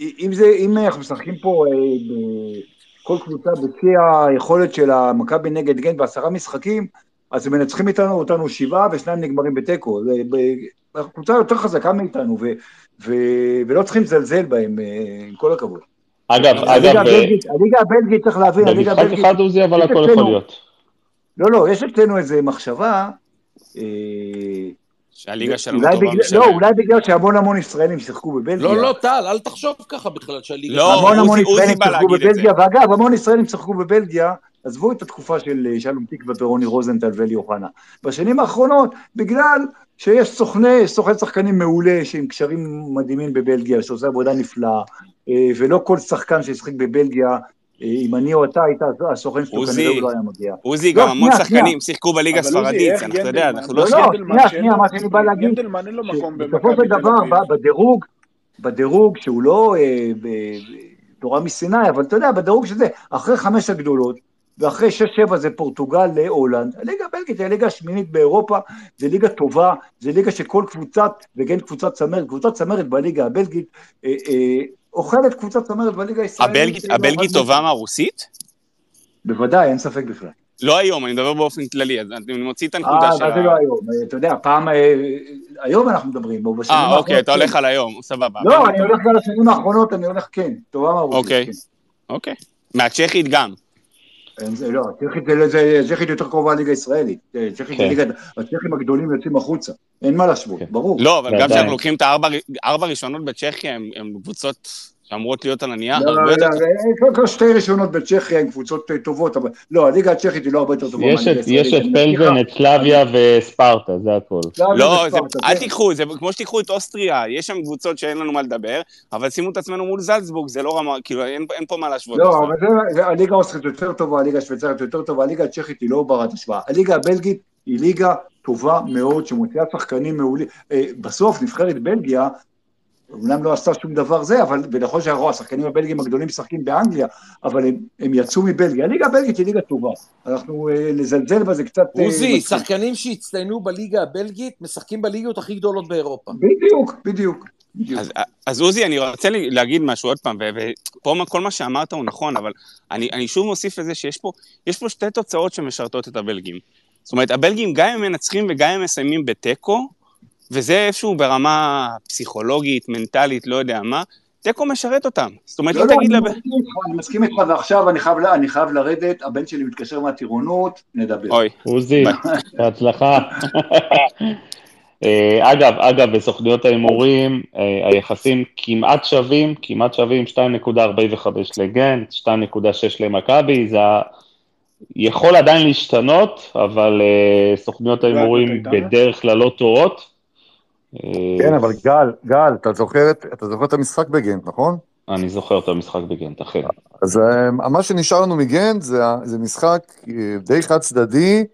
אם, זה, אם אנחנו משחקים פה אה, ב- כל קבוצה בשיא היכולת של המכבי נגד גנט בעשרה משחקים, אז הם מנצחים איתנו אותנו שבעה ושניים נגמרים בתיקו. קבוצה יותר חזקה מאיתנו, ו, ו, ולא צריכים לזלזל בהם, אה, עם כל הכבוד. אגב, אגב, אה, הליגה הבלגית צריך להבין, הליגה במשחק הבלגית, אחד, עוזי, אבל הכל יכול להיות. לא, לא, יש אצלנו איזו מחשבה, אה, שהליגה שלנו טובה משלהם. לא, אולי בגלל שהמון המון ישראלים שיחקו בבלגיה. לא, לא, טל, אל תחשוב ככה בכלל שהליגה... לא, המון המון ישראלים שיחקו. בבלגיה, ואגב, המון ישראלים שיחקו בבלגיה, עזבו את התקופה של אה, שלום תקווה ורוני רוזנטל ואלי אוחנה. בשנים האחרונות, בגלל שיש סוכני, סוכן שחקנים מעולה, שעם קשרים מדהימים בבלגיה, שעושה עבודה נפלאה, אה, ולא כל שחקן שישחק בבלגיה, אה, אם אני או אתה היית הסוכן שלו, כנראה הוא לא היה מגיע. עוזי, לא, גם המון שחקנים שיחקו בליגה הספרדית, אתה יודע, אנחנו לא... לא, שנייה. לא, שנייה, מה שאני בא להגיד, במכבי בסופו של דבר, בדירוג, בדירוג שהוא לא אה, תורה מסיני, אבל אתה יודע, בדירוג שזה, אחרי חמש הגדולות, ואחרי שש-שבע זה פורטוגל להולנד, הליגה הבלגית היא הליגה השמינית באירופה, זה ליגה טובה, זה ליגה שכל קבוצת, וכן קבוצת צמרת, קבוצת צמרת בליגה הבלגית, אה, אה, אוכלת קבוצת צמרת בליגה הישראלית. הבלגית, אה, הבלגית לא, טובה מהרוסית? בוודאי, אין ספק בכלל. לא היום, אני מדבר באופן כללי, אז אני מוציא את אה, הנקודה של מה זה ה... לא היום? אתה יודע, פעם, אה, היום אנחנו מדברים, או בשנים אה, אוקיי, אתה כן. הולך על היום, סבבה. לא, אני הולך על השנים האחרונות, אני הולך כן, טובה מהרוסית. אוקיי. כן. אוקיי. מהצ'כית גם. לא, צ'כית זה- זה- צ'כית יותר קרובה לליגה הישראלית. אה, כן. הצ'כים הגדולים יוצאים החוצה. אין מה להשוות, כן. ברור. לא, אבל גם. כשאנחנו לוקחים את הארבע ארבע ראשונות בצ'כיה, הם- הם קבוצות שאמורות להיות על הנייר לא, הרבה לא, יותר... לא, קודם כל שתי ראשונות בצ'כיה עם קבוצות אה, טובות, אבל לא, הליגה הצ'כית היא לא הרבה יותר טובה יש את- פלזן, את סלאביה וספרטה, זה הכל. סלאביה לא, וספרטה, אל כן. תיקחו, זה כמו שתיקחו את אוסטריה, יש שם קבוצות שאין לנו מה לדבר, אבל שימו את עצמנו מול זלצבורג, זה לא רמה, כאילו, אין, אין פה מה להשוות. לא. אבל הליגה האוסטרית יותר טובה, הליגה השוויצרית יותר טובה, הליגה הצ'כית היא לא ברת השוואה. הליגה הבלגית היא ליגה טובה מאוד, שמוציאה שחקנים מעולים. אה, בסוף נבחרת בלגיה, אומנם לא עשתה שום דבר זה, אבל ונכון שהשחקנים הבלגים הגדולים משחקים באנגליה, אבל הם, הם יצאו מבלגיה. הליגה הבלגית היא ליגה טובה. אנחנו אה, לזלזל בה זה קצת... אה, עוזי, מצחיק. שחקנים שהצטיינו בליגה הבלגית, משחקים בליגות הכי גדולות באירופה. בדיוק, בדיוק. בדיוק. אז, אז עוזי, אני רוצה להגיד משהו עוד פעם, ופה מה- כל מה שאמרת הוא נכון, אבל אני, אני שוב מוסיף לזה שיש פה, יש פה שתי תוצאות שמשרתות את הבלגים. זאת אומרת, הבלגים גם אם הם מנצחים וגם אם הם מסיימים בתיקו, וזה איפשהו ברמה פסיכולוגית, מנטלית, לא יודע מה, תיקו משרת אותם. זאת אומרת, לא, לא, תגיד אני לב... אני מסכים איתך, ועכשיו אני חייב, אני חייב לרדת, הבן שלי מתקשר מהטירונות, נדבר. אוי, עוזי. בהצלחה. אה, אגב, אגב, בסוכניות ההימורים, אה, היחסים כמעט שווים, כמעט שווים 2.45 לגנט, 2.6 למכבי, זה יכול עדיין להשתנות, אבל אה, סוכניות ההימורים? בדרך כלל לא טועות. אה, כן, אבל גל, גל, אתה זוכר את- אתה זוכר את המשחק בגנט, נכון? אני זוכר את המשחק בגנט, אכן. אז אה, מה שנשאר לנו מגנט זה, זה משחק אה, די חד צדדי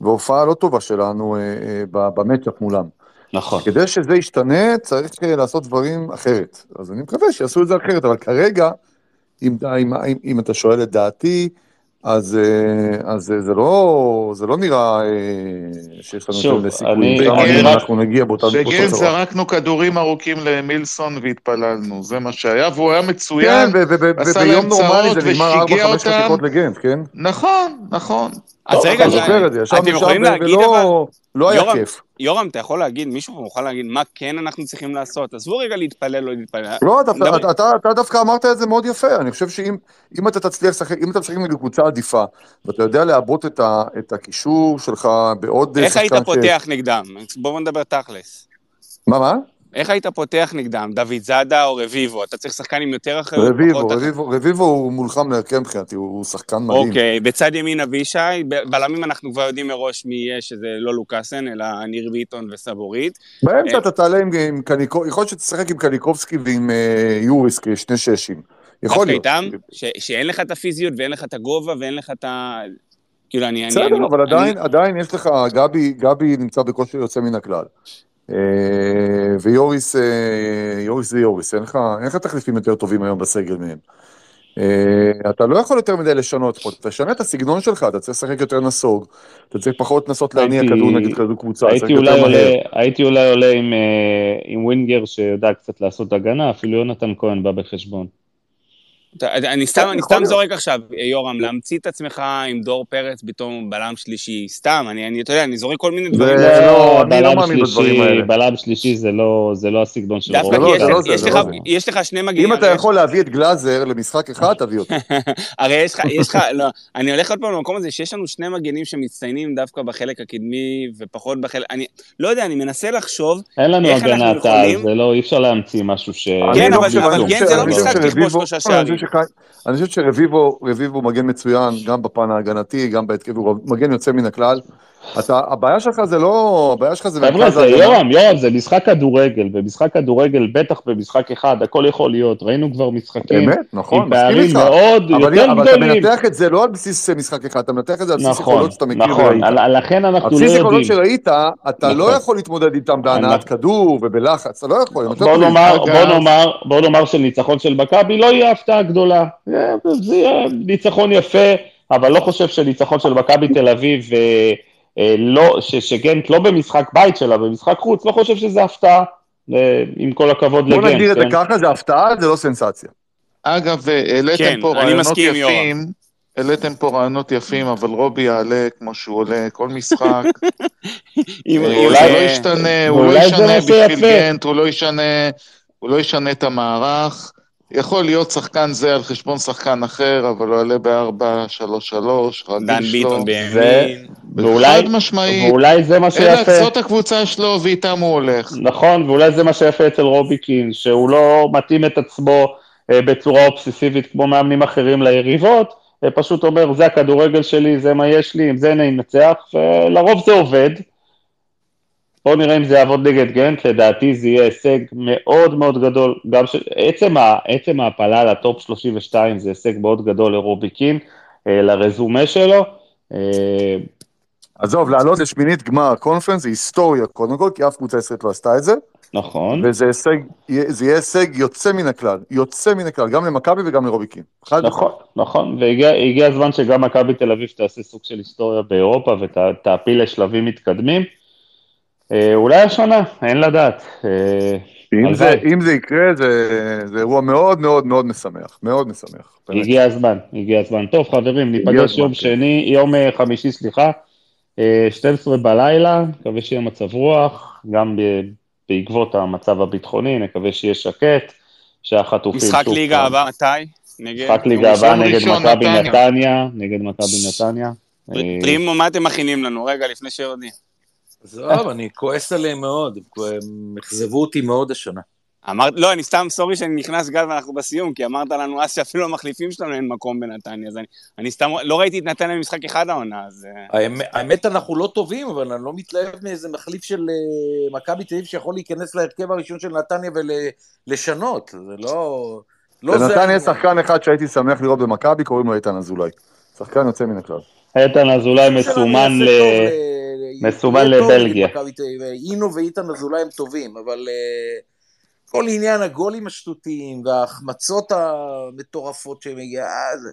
והופעה לא טובה שלנו אה, אה, במצ'אפ מולם. נכון. כדי שזה ישתנה צריך אה, לעשות דברים אחרת. אז אני מקווה שיעשו את זה אחרת, אבל כרגע, אם, אם, אם, אם אתה שואל את דעתי, אז, אה, אז זה, לא, זה לא נראה אה, שיש לנו שוב, רק- אנחנו נגיע באותה באותה בגן. זרקנו כדורים ארוכים למילסון והתפללנו, זה מה שהיה, והוא היה כן, מצוין. ו- עשה וביום להם נורמלי צרות זה נגמר ושיגע 4-5 אותם. חתיכות לגנט, כן? נכון, נכון. אז טוב, רגע, אתה זוכר את זה, ישבנו שם ולא לא היה כיף. יורם, אתה יכול להגיד, מישהו מוכן להגיד מה כן אנחנו צריכים לעשות? עזבו רגע להתפלל, לא להתפלל. לא, אתה- דווקא אמרת את זה מאוד יפה, אני חושב שאם אם אתה תצליח לשחק, אם אתה משחק נגד קבוצה עדיפה, ואתה יודע לעבות את הקישור שלך בעוד איך היית פותח נגדם? בואו נדבר תכלס. מה, מה? איך היית פותח נגדם? דוד זאדה או רביבו? אתה צריך שחקן עם יותר אחריות? רביבו? רביבו, רביבו הוא מולחם להרכב מבחינתי, הוא שחקן מדהים. אוקיי, בצד ימין אבישי, בלמים אנחנו כבר יודעים מראש מי יהיה, שזה לא לוקאסן, אלא ניר ביטון וסבורית. באמצע אה. אתה תעלה עם, עם קניקובסקי, יכול להיות שתשחק עם קניקובסקי ועם אה, יוריס כשני ששים. יכול להיות. איתם, ש- שאין לך את הפיזיות ואין לך את הגובה ואין לך את ה... כאילו, אני... אני- בסדר, אני- אבל עדיין, אני- עדיין יש לך, גבי, גבי נמצא בכושר יוצא מן הכלל. אה, ויוריס, אה, יוריס זה יוריס, אין לך, אין לך תחליפים יותר טובים היום בסגל מהם. אה, אתה לא יכול יותר מדי לשנות פה, תשנה את הסגנון שלך, אתה צריך לשחק יותר נסוג, אתה צריך פחות לנסות להניע כדור נגד כזו קבוצה, הייתי אולי, עולה. הייתי אולי עולה עם, עם ווינגר שיודע קצת לעשות הגנה, אפילו יונתן כהן בא בחשבון. אתה- אני סתם, אני סתם. זורק עכשיו, יורם, להמציא את עצמך עם דור פרץ פתאום בלם שלישי, סתם, אני, אני, אתה יודע, אני זורק כל מיני דברים. זה- לא, אני לא בלם מאמין בדברים שלישי- האלה. בלם שלישי זה לא, זה לא הסגנון של דווקא זה לא, כי יש, זה לך- לא יש, לך, לא שני מגנים. אם אתה יכול להביא את גלאזר למשחק אחד, תביא אותו. הרי יש לך, יש לך, לא, אני הולך עוד פעם למקום הזה, שיש לנו שני מגנים שמצטיינים דווקא בחלק הקדמי ופחות בחלק, אני לא יודע, אני מנסה לחשוב, אין לנו הגנה, זה לא, אי אפשר להמציא משהו ש... כן, לא אבל- כן, זה לא משחק שלושה שערים. שחי- אני חושב שרביבו רביבו מגן מצוין, גם בפן ההגנתי, גם בהתקף, הוא מגן יוצא מן הכלל. אתה, הבעיה שלך זה לא, הבעיה שלך זה חבר'ה, זה. יורם, יורם, זה משחק כדורגל, במשחק כדורגל, בטח במשחק אחד, הכל יכול להיות, ראינו כבר משחקים אמת, נכון, עם מסכים פערים איתך. מאוד אבל, יותר אבל אתה גדולים. מנתח את זה לא על בסיס משחק אחד, אתה מנתח את זה על בסיס נכון, יכולות שאתה מכיר נכון. על- לכן אנחנו לא הבסיס יכולות יודעים. שראית, אתה לא נכון. יכול להתמודד איתם בהנעת כדור ובלחץ, אתה לא יכול. בוא. נאמר, בוא נאמר, בוא נאמר שניצחון של מכבי לא יהיה הפתעה גדולה. אה, זה יהיה ניצחון יפה, אבל לא חושב שניצחון של מכבי תל אביב, אה, אה, לא, ש- שגנט לא במשחק בית שלה, במשחק חוץ, לא חושב שזה הפתעה, אה, עם כל הכבוד בוא לגנט. נגדיר את זה כן? ככה, זה הפתעה, זה לא סנסציה. אגב, העליתם כן, פה אני רעיונות. יפים, העליתם פה רעיונות יפים, אבל רובי יעלה כמו שהוא עולה כל משחק. הוא אולי- לא ישתנה, הוא לא ישנה בשביל. גנט, הוא לא ישנה, הוא לא ישנה את המערך. יכול להיות שחקן זה על חשבון שחקן אחר, אבל הוא יעלה ב-4-3-3, דן רגיל שלו. ביטון בימין. ואולי, חד משמעית. ואולי זה מה אלה, שיפה. זאת הקבוצה שלו ואיתם הוא הולך. נכון, ואולי זה מה שיפה אצל רובי קין, שהוא לא מתאים את עצמו אה, בצורה אובססיבית כמו מאמנים אחרים ליריבות, אה, פשוט אומר, זה הכדורגל שלי, זה מה יש לי, עם זה אני אנצח, ולרוב זה עובד. בואו נראה אם זה יעבוד נגד גנט, לדעתי זה יהיה הישג מאוד מאוד גדול, גם של... עצם, ה... עצם ההפלה לטופ 32 זה הישג מאוד גדול לרובי קין, אה, לרזומה שלו. אה, עזוב, לעלות לשמינית גמר קונפרנס זה היסטוריה, קודם כל, כי אף קבוצה ישראלית לא עשתה את זה, נכון. וזה הישג, זה יהיה הישג יוצא מן הכלל, יוצא מן הכלל, גם למכבי וגם לרובי קין. חד נכון, נכון, והגיע הגיע הזמן שגם מכבי תל אביב תעשה סוג של היסטוריה באירופה ותעפיל לשלבים מתקדמים. אה, אולי השנה, אין לדעת. אה, אם זה. אם זה יקרה, זה, זה אירוע מאוד מאוד מאוד משמח, מאוד משמח. באמת. הגיע הזמן, הגיע הזמן. טוב, חברים, ניפגש יום כן. שני, יום אה, חמישי, סליחה, אה, 12 בלילה, מקווה שיהיה מצב רוח, גם ב- בעקבות המצב הביטחוני, נקווה שיהיה שקט, שהחטופים משחק ליגה הבא, מתי? נגד? משחק ליגה הבא נגד מכבי נתניה. נגד מכבי נתניה. פרימו, מה אתם מכינים לנו? רגע, לפני שיורדים. עזוב, אני כועס עליהם מאוד, הם אכזבו אותי מאוד השנה. אמרת, לא, אני סתם, סורי שאני נכנס גל ואנחנו בסיום, כי אמרת לנו אז שאפילו המחליפים שלנו אין מקום בנתניה, אז אני, אני סתם, לא ראיתי את נתניה במשחק אחד העונה, אז... אה, האמת- האמת, אנחנו לא טובים, אבל אני לא מתלהב מאיזה מחליף של אה, מכבי תל אביב שיכול להיכנס להרכב הראשון של נתניה ולשנות. זה לא... לא העניין. יש שחקן אחד שהייתי שמח לראות במכבי, קוראים לו איתן אזולאי. שחקן יוצא מן הכלל. איתן אזולאי מסומן ל... טוב מסומן טוב לבלגיה. אינו ואיתן אזולאי הם טובים, אבל אה, כל עניין הגולים השטותיים וההחמצות המטורפות שהם הגיעו, אה,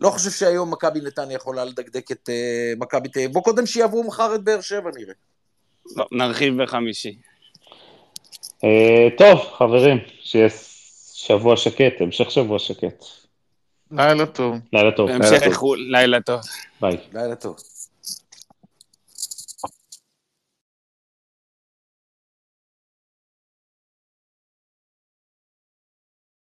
לא חושב שהיום מכבי נתניה יכולה לדקדק את אה, מכבי תל אביב. בוא קודם שיעברו מחר את באר שבע נראה. לא, נרחיב בחמישי. טוב, חברים, שיהיה שבוע שקט, המשך שבוע שקט. לילה טוב. לילה טוב, בהמשך איחול, לילה טוב. ביי. לילה טוב.